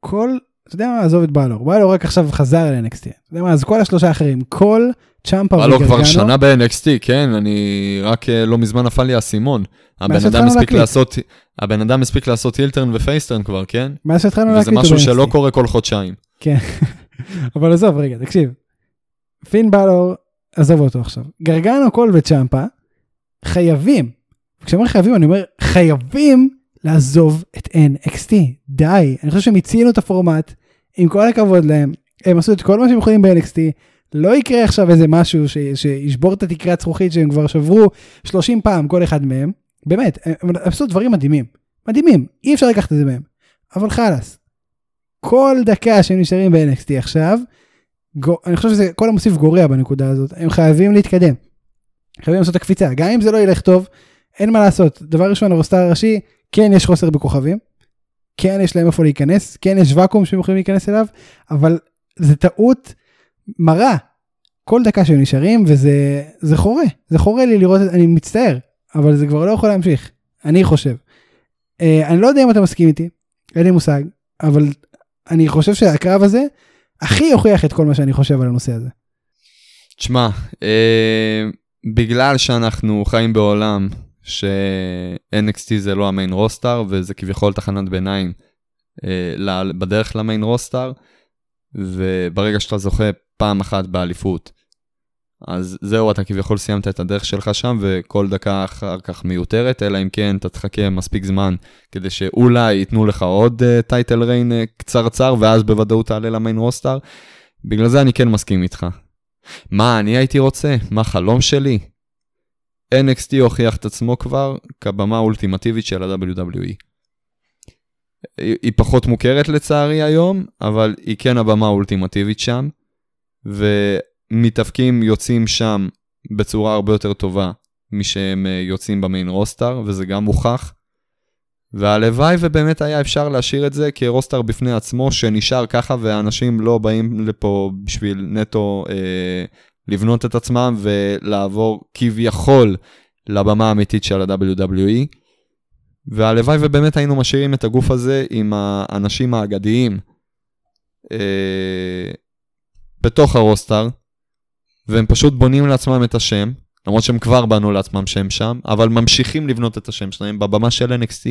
כל אתה יודע מה, עזוב את בלור, בלור רק עכשיו חזר ל-NXT. אתה יודע מה, אז כל השלושה האחרים, כל צ'אמפה בלור כבר וגרגנו, שנה ב-NXT, כן, אני רק אה, לא מזמן נפל לי האסימון. הבן אדם הספיק. לעשות, הבן אדם הספיק לעשות heel turn ו face turn כבר, כן? מאז שהתחלנו וזה להקליט, משהו הוא שלא. קורה כל חודשיים. אבל עזוב, רגע, תקשיב. פין בלור, עזוב אותו עכשיו. גרגנו, קול וצ'אמפה, חייבים, כשאני אומר חייבים, אני אומר חייבים לעזוב את NXT. די. אני חושב שהם הצילו את הפורמט, עם כל הכבוד להם, הם עשו את כל מה שהם יכולים ב-NXT. לא יקרה עכשיו איזה משהו ש- שישבור את התקרת זכוכית שהם כבר שברו 30 פעם כל אחד מהם. באמת, הם הם עשו דברים מדהימים. מדהימים, אי אפשר לקחת את זה מהם. אבל חלאס. כל דקה שהם נשארים ב-NXT עכשיו, גו- אני חושב שזה כל המוסיף גורע בנקודה הזאת, הם חייבים להתקדם. חייבים לעשות את הקפיצה, גם אם זה לא ילך טוב, אין מה לעשות. דבר ראשון, הרוסטר הראשי, כן יש חוסר בכוכבים, כן יש להם איפה להיכנס, כן יש ואקום שהם יכולים להיכנס אליו, אבל זה טעות מרה. כל דקה שהם נשארים, וזה זה חורה, זה חורה לי לראות אני מצטער, אבל זה כבר לא יכול להמשיך, אני חושב. אה, אני לא יודע אם אתה מסכים איתי, אין לי מושג, אבל אני חושב שהקרב הזה הכי יוכיח את כל מה שאני חושב על הנושא הזה. תשמע, אה, בגלל שאנחנו חיים בעולם ש-NXT זה לא המיין רוסטר, וזה כביכול תחנת ביניים אה, בדרך למיין רוסטר, וברגע שאתה זוכה פעם אחת באליפות, אז זהו, אתה כביכול סיימת את הדרך שלך שם, וכל דקה אחר כך מיותרת, אלא אם כן אתה תחכה מספיק זמן כדי שאולי ייתנו לך עוד טייטל ריין קצרצר, ואז בוודאות תעלה למיין רוסטר. בגלל זה אני כן מסכים איתך. מה אני הייתי רוצה? מה חלום שלי? NXT הוכיח את עצמו כבר כבמה האולטימטיבית של ה-WWE. היא, פחות מוכרת לצערי היום, אבל היא כן הבמה האולטימטיבית שם, ומתאבקים יוצאים שם בצורה הרבה יותר טובה משהם אה, יוצאים במיין רוסטר, וזה גם מוכח. והלוואי ובאמת היה אפשר להשאיר את זה כרוסטר בפני עצמו, שנשאר ככה ואנשים לא באים לפה בשביל נטו אה, לבנות את עצמם ולעבור כביכול לבמה האמיתית של ה-WWE. והלוואי ובאמת היינו משאירים את הגוף הזה עם האנשים האגדיים אה, בתוך הרוסטר, והם פשוט בונים לעצמם את השם, למרות שהם כבר בנו לעצמם שם שם, אבל ממשיכים לבנות את השם שלהם בבמה של NXT.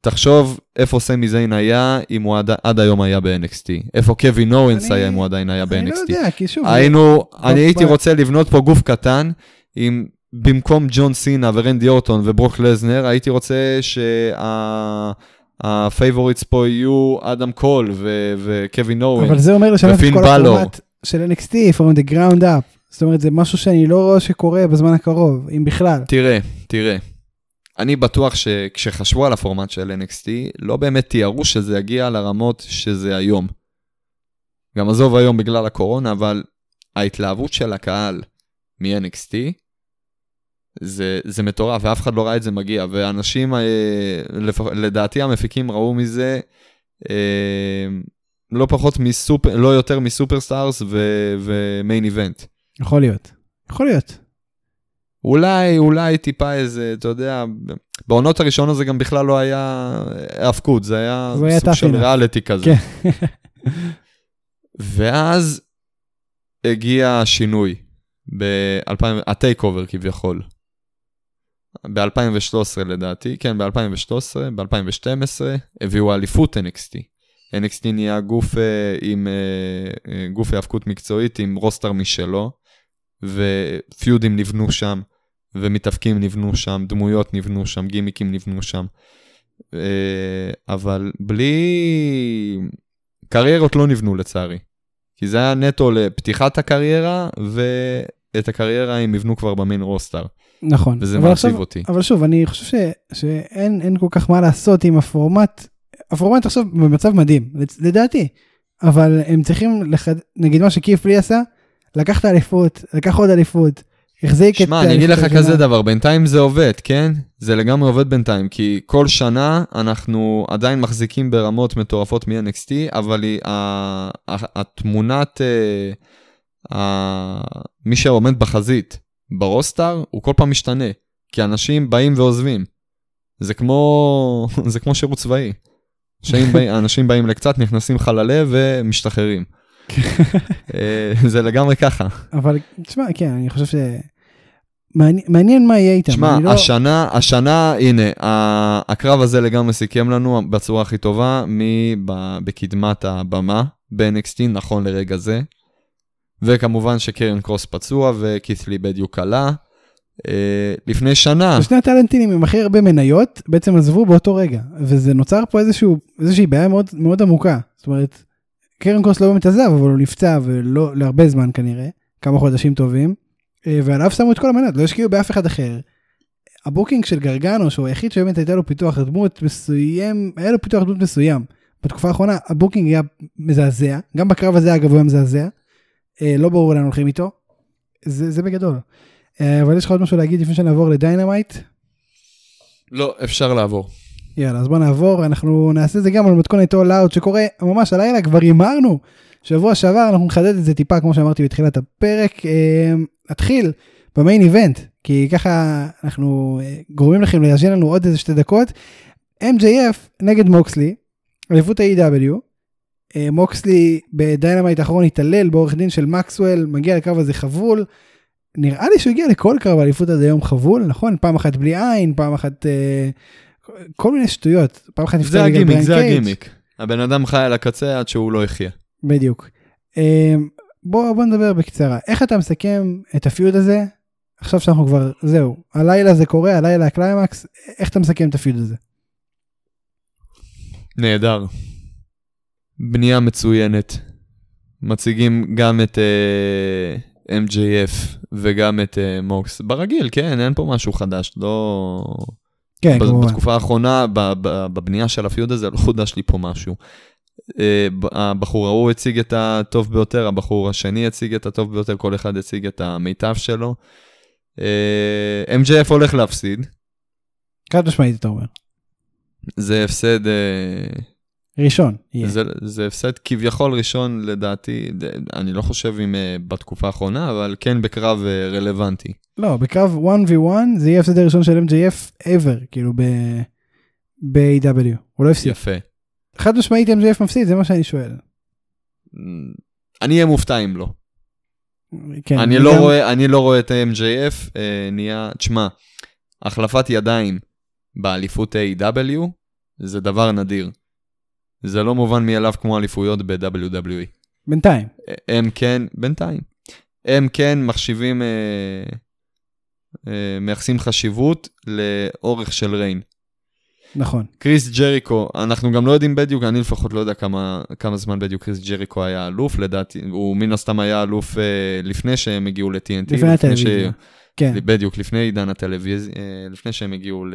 תחשוב איפה סמי זיין היה אם הוא עד, עד היום היה ב-NXT. איפה קווין אוונס היה אם הוא עדיין היה אני לא ב-NXT. יודע, כי שוב, היינו, אני ב- הייתי רוצה לבנות פה גוף קטן, עם במקום ג'ון סינה ורנדי אורטון וברוק לזנר, הייתי רוצה שה favorites פה יהיו אדם קול וקווין אוונס. אבל זה אומר לשנות את ופין כל בלור. הפורמט של NXT from the ground up. זאת אומרת, זה משהו שאני לא רואה שקורה בזמן הקרוב, אם בכלל. תראה, תראה. אני בטוח שכשחשבו על הפורמט של NXT, לא באמת תיארו שזה יגיע לרמות שזה היום. גם עזוב היום בגלל הקורונה, אבל ההתלהבות של הקהל מ-NXT, זה, זה מטורף, ואף אחד לא ראה את זה מגיע, ואנשים, אה, לפ... לדעתי המפיקים ראו מזה אה, לא פחות מסופר, לא יותר מסופרסטארס ומיין איבנט. יכול להיות. יכול להיות. אולי, אולי טיפה איזה, אתה יודע, בעונות הראשונות זה גם בכלל לא היה האבקות, זה היה זה סוג של enough. ריאליטי כזה. כן. ואז הגיע השינוי, ב-2000, ה takeover כביכול. ב-2013 לדעתי, כן, ב-2013, ב-2012, הביאו אליפות NXT. NXT נהיה גוף אה, עם אה, גוף היאבקות מקצועית עם roster משלו, ופיודים נבנו שם, ומתאבקים נבנו שם, דמויות נבנו שם, גימיקים נבנו שם. אה, אבל בלי... קריירות לא נבנו לצערי. כי זה היה נטו לפתיחת הקריירה, ואת הקריירה הם יבנו כבר במיין רוסטר. נכון. וזה מעציב עכשיו- אותי. אבל שוב, אני חושב ש, שאין אין כל כך מה לעשות עם הפורמט. הפורמט עכשיו במצב מדהים, לדעתי. אבל הם צריכים, לחד... נגיד מה שכיף לי עשה, לקח את האליפות, לקח עוד אליפות, החזיק את שמע, אני אגיד לך כזה. דבר, בינתיים זה עובד, כן? זה לגמרי עובד בינתיים, כי כל שנה אנחנו עדיין מחזיקים ברמות מטורפות מ-NXT, אבל היא, התמונת, אה, מי שעומד בחזית ברוסטר, הוא כל פעם משתנה, כי אנשים באים ועוזבים. זה כמו, זה כמו שירות צבאי. אנשים באים- לקצת, נכנסים ללב ומשתחררים. אה, זה לגמרי ככה. אבל תשמע, כן, אני חושב ש... מעניין- מעניין מה יהיה איתם. תשמע, אני לא- השנה, השנה, הנה, הקרב הזה לגמרי סיכם לנו בצורה הכי טובה מי בקדמת הבמה ב-NXT נכון לרגע זה. וכמובן שקרן קרוס פצוע וקית'לי בדיוק עלה. אה, לפני שנה, שני הטאלנטים עם הכי הרבה מניות בעצם עזבו באותו רגע, וזה נוצר פה איזשהו, איזושהי בעיה מאוד, מאוד עמוקה. זאת אומרת, קריון קרוס לא באמת עזב, אבל הוא נפצע ולא להרבה זמן כנראה, כמה חודשים טובים, אה, ועליו שמו את כל המניות, לא השקיעו באף אחד אחר. ה booking של גרגנו, שהוא היחיד שבאמת הייתה לו פיתוח דמות מסוים, היה לו פיתוח דמות מסוים. בתקופה האחרונה ה booking היה מזעזע, גם בקרב הזה אגב הוא היה מזעזע. אה, לא ברור לאן הולכים איתו. זה, זה בגדול. אה, אבל יש לך עוד משהו להגיד לפני שנעבור ל Dynamite? לא, אפשר לעבור. יאללה, אז בוא נעבור, אנחנו נעשה את זה גם על מתכונת All Out שקורה ממש הלילה, כבר הימרנו. שבוע שעבר אנחנו נחדד את זה טיפה, כמו שאמרתי בתחילת הפרק. אה, נתחיל ב main event, כי ככה אנחנו אה, גורמים לכם להאזין לנו עוד איזה שתי דקות. MJF נגד מוקסלי, אליפות ה-AEW. אה, מוקסלי ב Dynamite האחרון התעלל בעורך דין של מקסוול, מגיע לקרב הזה חבול. נראה לי שהוא הגיע לכל קרב האליפות עד היום חבול, נכון? פעם אחת בלי עין, פעם אחת... אה, כל מיני שטויות. פעם אחת נפצע בגלל בריין זה. הגימיק. הבן אדם חי על הקצה עד שהוא לא יחיה. בדיוק. אה, בוא, בוא נדבר בקצרה. איך אתה מסכם את ה feud הזה? עכשיו שאנחנו כבר, זהו, הלילה זה קורה, הלילה הקליימקס, איך אתה מסכם את ה feud הזה? נהדר. בנייה מצוינת. מציגים גם את uh, MJF וגם את uh, מוקס. ברגיל, כן, אין פה משהו חדש. לא... כן, כמובן. בתקופה האחרונה, בבנייה של הפיוד הזה, לא חודש לי פה משהו. אה, הבחור ההוא הציג את הטוב ביותר, הבחור השני הציג את הטוב ביותר, כל אחד הציג את המיטב שלו. אה, MJF הולך להפסיד, חד משמעית אתה אומר. זה הפסד, אה, ראשון. יהיה. זה, זה הפסד כביכול ראשון לדעתי, אני לא חושב אם אה, בתקופה האחרונה, אבל כן בקרב אה, רלוונטי. לא, בקרב 1v1 זה יהיה ההפסד הראשון של MJF ever, כאילו ב... ב-AW. הוא לא הפסיד. יפה. חד משמעית MJF מפסיד, זה מה שאני שואל. אני אהיה מופתע אם לא. כן, אני, לא רואה, אני לא רואה את ה-MJF, אה, נהיה, תשמע, החלפת ידיים באליפות A.W. זה דבר נדיר. זה לא מובן מאליו כמו אליפויות ב-WWE. בינתיים. הם כן, בינתיים, הם כן מחשיבים, אה, אה, מייחסים חשיבות לאורך של ריין. נכון. קריס ג'ריקו, אנחנו גם לא יודעים בדיוק, אני לפחות לא יודע כמה, כמה זמן בדיוק קריס ג'ריקו היה אלוף, לדעתי, הוא מן הסתם היה אלוף אה, לפני שהם הגיעו ל-TNT. לפני הטלוויזיה. כן. בדיוק, לפני עידן הטלוויזיה, אה, לפני שהם הגיעו ל-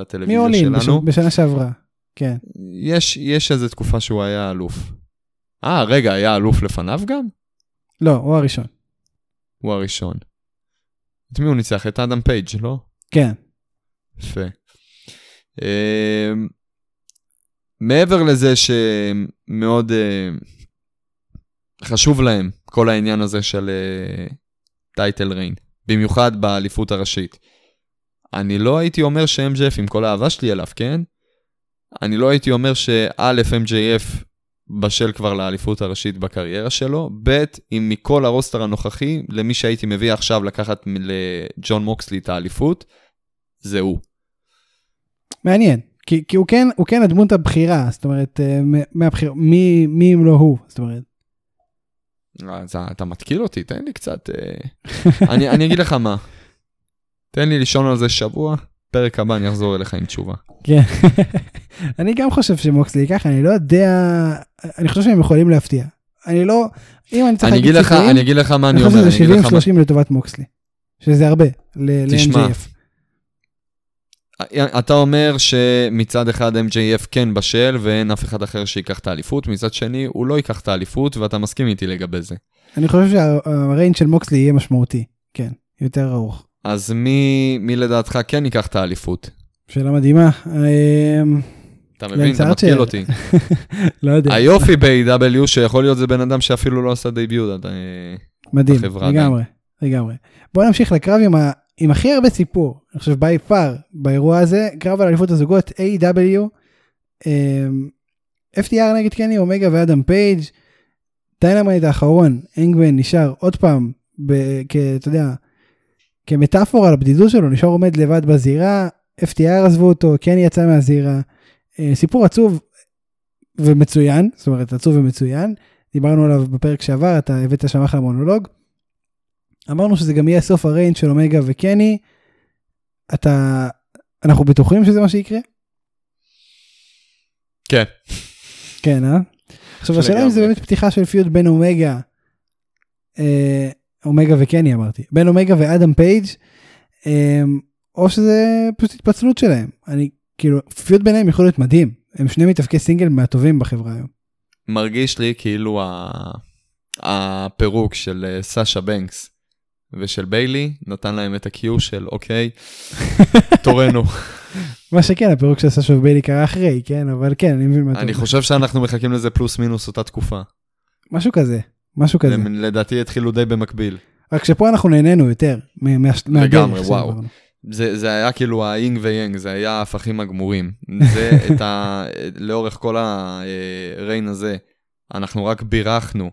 לטלוויזיה מי עולים שלנו. בשנה שעברה. כן. יש, יש איזו תקופה שהוא היה אלוף. אה, רגע, היה אלוף לפניו גם? לא, הוא הראשון. הוא הראשון. את מי הוא ניצח? את אדם פייג', לא? כן. יפה. אמ, מעבר לזה שמאוד אה, חשוב להם כל העניין הזה של טייטל ריין, במיוחד באליפות הראשית. אני לא הייתי אומר ש-MJF, עם כל האהבה שלי אליו, כן? אני לא הייתי אומר שא', MJF בשל כבר לאליפות הראשית בקריירה שלו, ב', אם מכל הרוסטר הנוכחי, למי שהייתי מביא עכשיו לקחת לג'ון מוקסלי את האליפות, זה הוא. מעניין. כי, כי הוא כן הוא כן הדמות הבכירה זאת אומרת אה, מהבחיר מי מי אם לא הוא זאת אומרת אז אתה מתקיל אותי, תן לי קצת... אה, אני, אני אגיד לך מה, תן לי לישון על זה שבוע, פרק הבא אני אחזור אליך עם תשובה. כן אני גם חושב שמוקסלי ייקח אני לא יודע אני חושב שהם יכולים להפתיע. אני לא אם אני צריך להגיד לך, סיכויים, אני אגיד לך מה אני אני חושב אומר, שזה אני אגיד לך מה... 70-30 לטובת מוקסלי שזה הרבה ל-MJF אתה אומר שמצד אחד MJF כן בשל ואין אף אחד אחר שיקח את האליפות, מצד שני הוא לא ייקח את האליפות ואתה מסכים איתי לגבי זה. אני חושב שהריינג של מוקסלי יהיה משמעותי כן יותר ארוך. אז מי, מי לדעתך כן ייקח את האליפות? שאלה מדהימה. אמ, אתה מבין? אתה. מתקיל אותי. לא יודע היופי ב-AW שיכול להיות זה בן אדם שאפילו לא עשה דייביוט. מדהים, לגמרי, לגמרי. בוא נמשיך לקרב עם, ה... עם הכי הרבה סיפור, אני חושב by far, באירוע הזה, קרב על אליפות הזוגות AEW. אמ, FTR נגד קני אומגה ואדם פייג' Dynamite האחרון, האנגמן נשאר עוד פעם, ב- כ- אתה יודע, כמטאפורה לבדידות שלו, נשאר עומד לבד בזירה, FTR עזבו אותו, קני יצא מהזירה. אה, סיפור עצוב ומצוין, זאת אומרת עצוב ומצוין, דיברנו עליו בפרק שעבר, אתה הבאת שם אחלה מונולוג. אמרנו שזה גם יהיה סוף הריינג' של אומגה וקני. אתה, אנחנו בטוחים שזה מה שיקרה? כן. כן, אה? עכשיו השאלה אם זה. באמת פתיחה של feud בין אומגה, אה, אומגה וקני אמרתי, בין אומגה ואדם פייג', אה, או שזה פשוט התפצלות שלהם. אני, כאילו, feud ביניהם יכול להיות מדהים. הם שני מתאבקי סינגל מהטובים בחברה היום. מרגיש לי כאילו ה... הפירוק של אה, סאשה בנקס ושל ביילי נתן להם את ה cue של אוקיי, תורנו. מה שכן, הפירוק של סאשה וביילי קרה אחרי, כן? אבל כן, אני מבין מה אתה אני אומר. חושב שאנחנו מחכים לזה פלוס מינוס אותה תקופה. משהו כזה, משהו כזה. לדעתי התחילו די במקביל. רק שפה אנחנו נהנינו יותר לגמרי, וואו. זה, זה היה כאילו היין ויאנג, זה היה ההפכים הגמורים. זה את ה... לאורך כל ה reign הזה, אנחנו רק בירכנו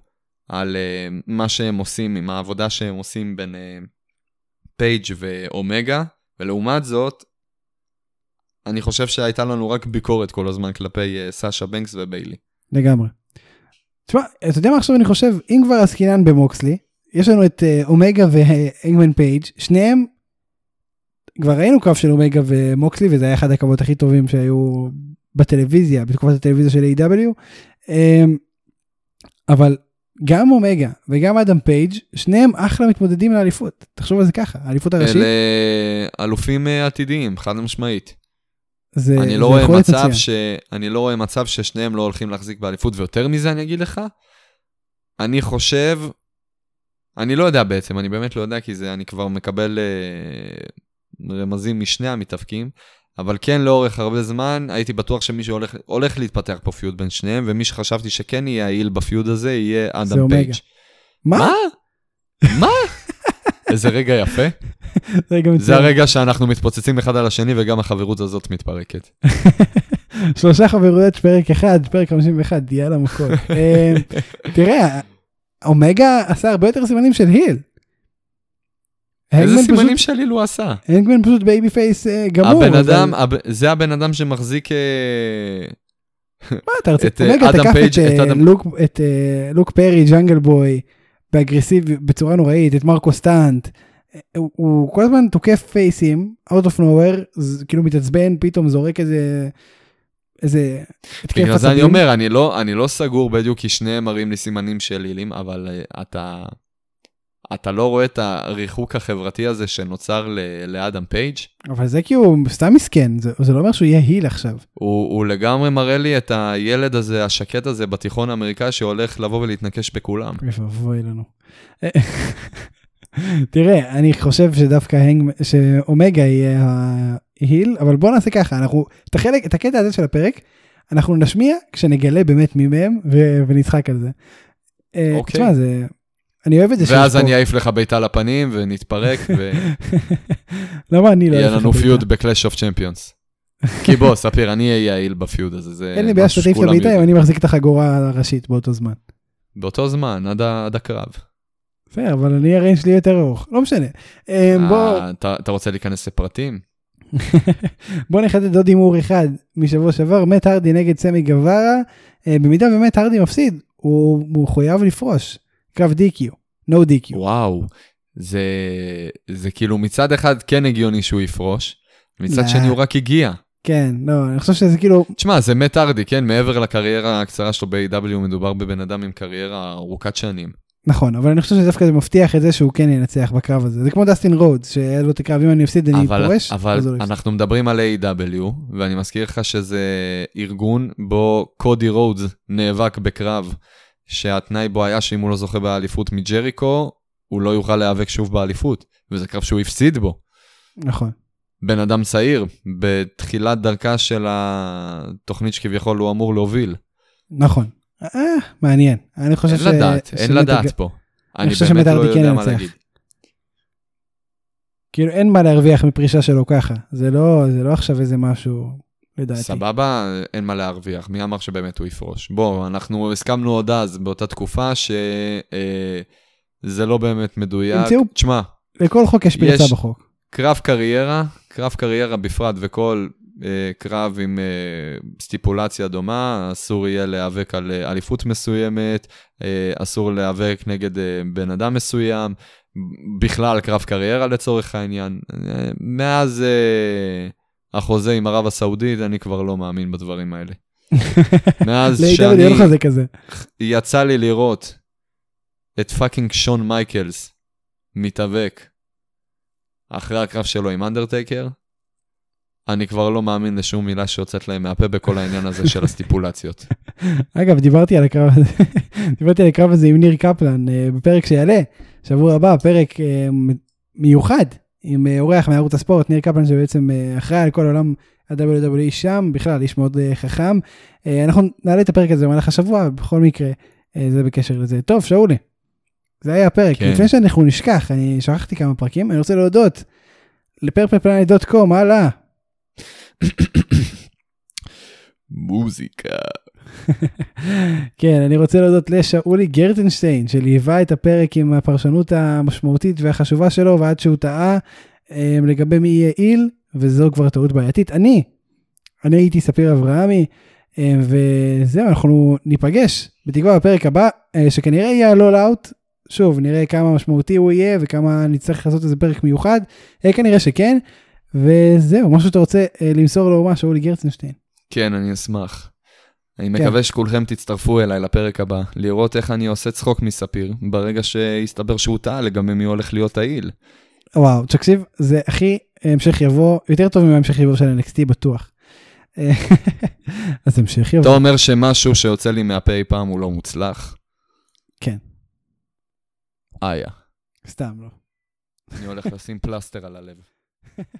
על אה, מה שהם עושים, עם העבודה שהם עושים בין אה, פייג' ואומגה, ולעומת זאת, אני חושב שהייתה לנו רק ביקורת כל הזמן כלפי אה, סאשה בנקס וביילי. לגמרי. תשמע, אתה יודע מה עכשיו אני חושב? אם כבר עסקינן במוקסלי, יש לנו את אה, אומגה והאנגמן פייג', שניהם, כבר ראינו קרב של אומגה ומוקסלי, וזה היה אחד הקרבות הכי טובים שהיו בטלוויזיה, בתקופת הטלוויזיה של A.W. אמ, אבל גם אומגה וגם אדם פייג', שניהם אחלה מתמודדים לאליפות. תחשוב על זה ככה, האליפות הראשית, אלה אלופים אה, עתידיים, חד משמעית. זה אני זה לא רואה מצב. ש... אני לא רואה מצב ששניהם לא הולכים להחזיק באליפות, ויותר מזה אני אגיד לך, אני חושב, אני לא יודע בעצם, אני באמת לא יודע, כי זה, אני כבר מקבל אה, רמזים משני המתאבקים, אבל כן לאורך הרבה זמן הייתי בטוח שמישהו הולך, הולך להתפתח פה פיוד בין שניהם, ומי שחשבתי שכן יהיה העיל בפיוד הזה יהיה אדם. פייג'. מה? מה? איזה רגע יפה. רגע זה. הרגע שאנחנו מתפוצצים אחד על השני וגם החברות הזאת מתפרקת. שלושה חברויות פרק אחד, פרק 51, יאללה מכות. אה, תראה, אומגה עשה הרבה יותר סימנים של heel. איזה סימנים פשוט- של הוא עשה? האנגמן פשוט babyface אה, גמור. הבן אבל- אדם, הב- זה הבן אדם שמחזיק... אה, מה אתה רוצה? את, אה, אומגה תקף פייג', את, אה, את אדם- לוק- את אה, לוק פרי, ג'אנגל בוי, ב aggressive, בצורה נוראית, את מרקו סטאנט. אה, הוא- הוא כל הזמן תוקף face ים, out of nowhere, כאילו מתעצבן, פתאום זורק איזה... איזה... בגלל זה אני. אומר, אני לא, אני לא סגור בדיוק כי שניהם מראים לי סימנים של הילים, אבל אה, אתה, אתה לא רואה את הריחוק החברתי הזה שנוצר ל- לאדם פייג'. אבל זה כי הוא סתם מסכן, זה זה לא אומר שהוא יהיה היל עכשיו. הוא, הוא לגמרי מראה לי את הילד הזה, השקט הזה בתיכון האמריקאי שהולך לבוא ולהתנקש בכולם. אוי לנו. תראה, אני חושב שדווקא הנג, שאומגה יהיה ההיל, אבל בוא נעשה ככה, אנחנו, את החלק, את הקטע הזה של הפרק, אנחנו נשמיע כשנגלה באמת מי מהם ו- ונצחק על זה. אה, אוקיי. תשמע, זה, אני אוהב את זה ואז אני אעיף לך בעיטה לפנים ונתפרק למה אני לא... לנו לך בעיטה? פיוד בקלאש אוף צ'מפיונס. כי בוא, ספיר, אני אהיה יעיל בפיוד הזה, זה אין לי בעיה שתעיף את הבעיטה אם. אני מחזיק את החגורה הראשית באותו זמן. באותו זמן, עד הקרב. בסדר, אבל אני הריינג שלי יותר ארוך, לא משנה. אה, בוא... אתה רוצה להיכנס לפרטים? בוא נחדד עוד הימור אחד משבוע שעבר, מת הרדי נגד סמי גווארה, אה, במידה ומת הרדי מפסיד, הוא הוא חויב לפרוש, קרב DQ, no DQ. וואו, זה, זה כאילו מצד אחד כן הגיוני שהוא יפרוש, מצד לא. שני הוא רק הגיע. כן, לא, אני חושב שזה כאילו, תשמע, זה מת ארדי, כן? מעבר לקריירה הקצרה שלו ב-AW, מדובר בבן אדם עם קריירה ארוכת שנים. נכון, אבל אני חושב שדווקא זה מבטיח את זה שהוא כן ינצח בקרב הזה, זה כמו דסטין רודס, שהיה לו את הקרב, אם אני אפסיד אני אבל, פורש, אבל לא. אנחנו מדברים על AEW, ואני מזכיר לך שזה ארגון בו קודי רודס נאבק בקרב, שהתנאי בו היה שאם הוא לא זוכה באליפות מג'ריקו, הוא לא יוכל להיאבק שוב באליפות, וזה קרב שהוא הפסיד בו. נכון, בן אדם צעיר, בתחילת דרכה של התוכנית שכביכול הוא אמור להוביל. נכון, אה, מעניין, אני חושב אין ש... לדעת, אין שמת לדעת פה. אני חושב באמת לא שמטרדי כן יודע מה. להגיד. כאילו אין מה להרוויח מפרישה שלו ככה, זה לא, זה לא עכשיו איזה משהו, לדעתי. סבבה, אין מה להרוויח. מי אמר שבאמת הוא יפרוש? בוא, אנחנו הסכמנו עוד אז, באותה תקופה, שזה לא באמת מדויק. המציאו- תשמע, לכל חוק יש פרצה בחוק. קרב קריירה, קרב קריירה בפרט וכל אה, קרב עם אה, סטיפולציה דומה, אסור יהיה להיאבק על אה, אליפות מסוימת, אה, אסור להיאבק נגד אה, בן אדם מסוים, בכלל קרב קריירה לצורך העניין. אה, מאז אה, החוזה עם ערב הסעודית, אני כבר לא מאמין בדברים האלה. מאז שאני. יצא לי לראות את fucking שון מייקלס מתאבק אחרי הקרב שלו עם אנדרטייקר, אני כבר לא מאמין לשום מילה שיוצאת להם מהפה בכל העניין הזה של הסטיפולציות. אגב, דיברתי על הקרב הזה, דיברתי על הקרב הזה עם ניר קפלן אה, בפרק שיעלה, שבוע הבא, פרק אה, מיוחד עם אה, אורח מערוץ הספורט, ניר קפלן שבעצם אה, אחראי על כל עולם ה-WWE שם, בכלל איש מאוד אה, חכם. אנחנו נעלה את הפרק הזה במהלך השבוע, בכל מקרה, זה בקשר לזה. טוב, שאולי, זה היה הפרק. כן. לפני שאנחנו נשכח, אני שכחתי כמה פרקים, אני רוצה להודות לפרפלפלנט.קום, הלאה. מוזיקה. כן, אני רוצה להודות לשאולי גרטנשטיין, שליווה את הפרק עם הפרשנות המשמעותית והחשובה שלו, ועד שהוא טעה אה, לגבי מי יהיה איל, וזו כבר טעות בעייתית. אני, אני הייתי ספיר אברהמי, אה, וזהו, אנחנו ניפגש בתקווה בפרק הבא, אה, שכנראה יהיה הלול אאוט. שוב, נראה כמה משמעותי הוא יהיה וכמה נצטרך לעשות איזה פרק מיוחד. אה, כנראה שכן. וזהו, משהו שאתה רוצה אה, למסור לאומה, שאולי גרטנשטיין. כן, אני אשמח. אני מקווה שכולכם תצטרפו אליי לפרק הבא, לראות איך אני עושה צחוק מספיר, ברגע שיסתבר שהוא טעה לגבי מי הולך להיות העיל. וואו, תקשיב, זה הכי המשך יבוא, יותר טוב מהמשך יבוא של NXT בטוח. אז המשך אתה יבוא. אומר שמשהו שיוצא לי מהפה אי פעם הוא לא מוצלח? כן. איה. סתם לא. אני הולך לשים פלסטר על הלב.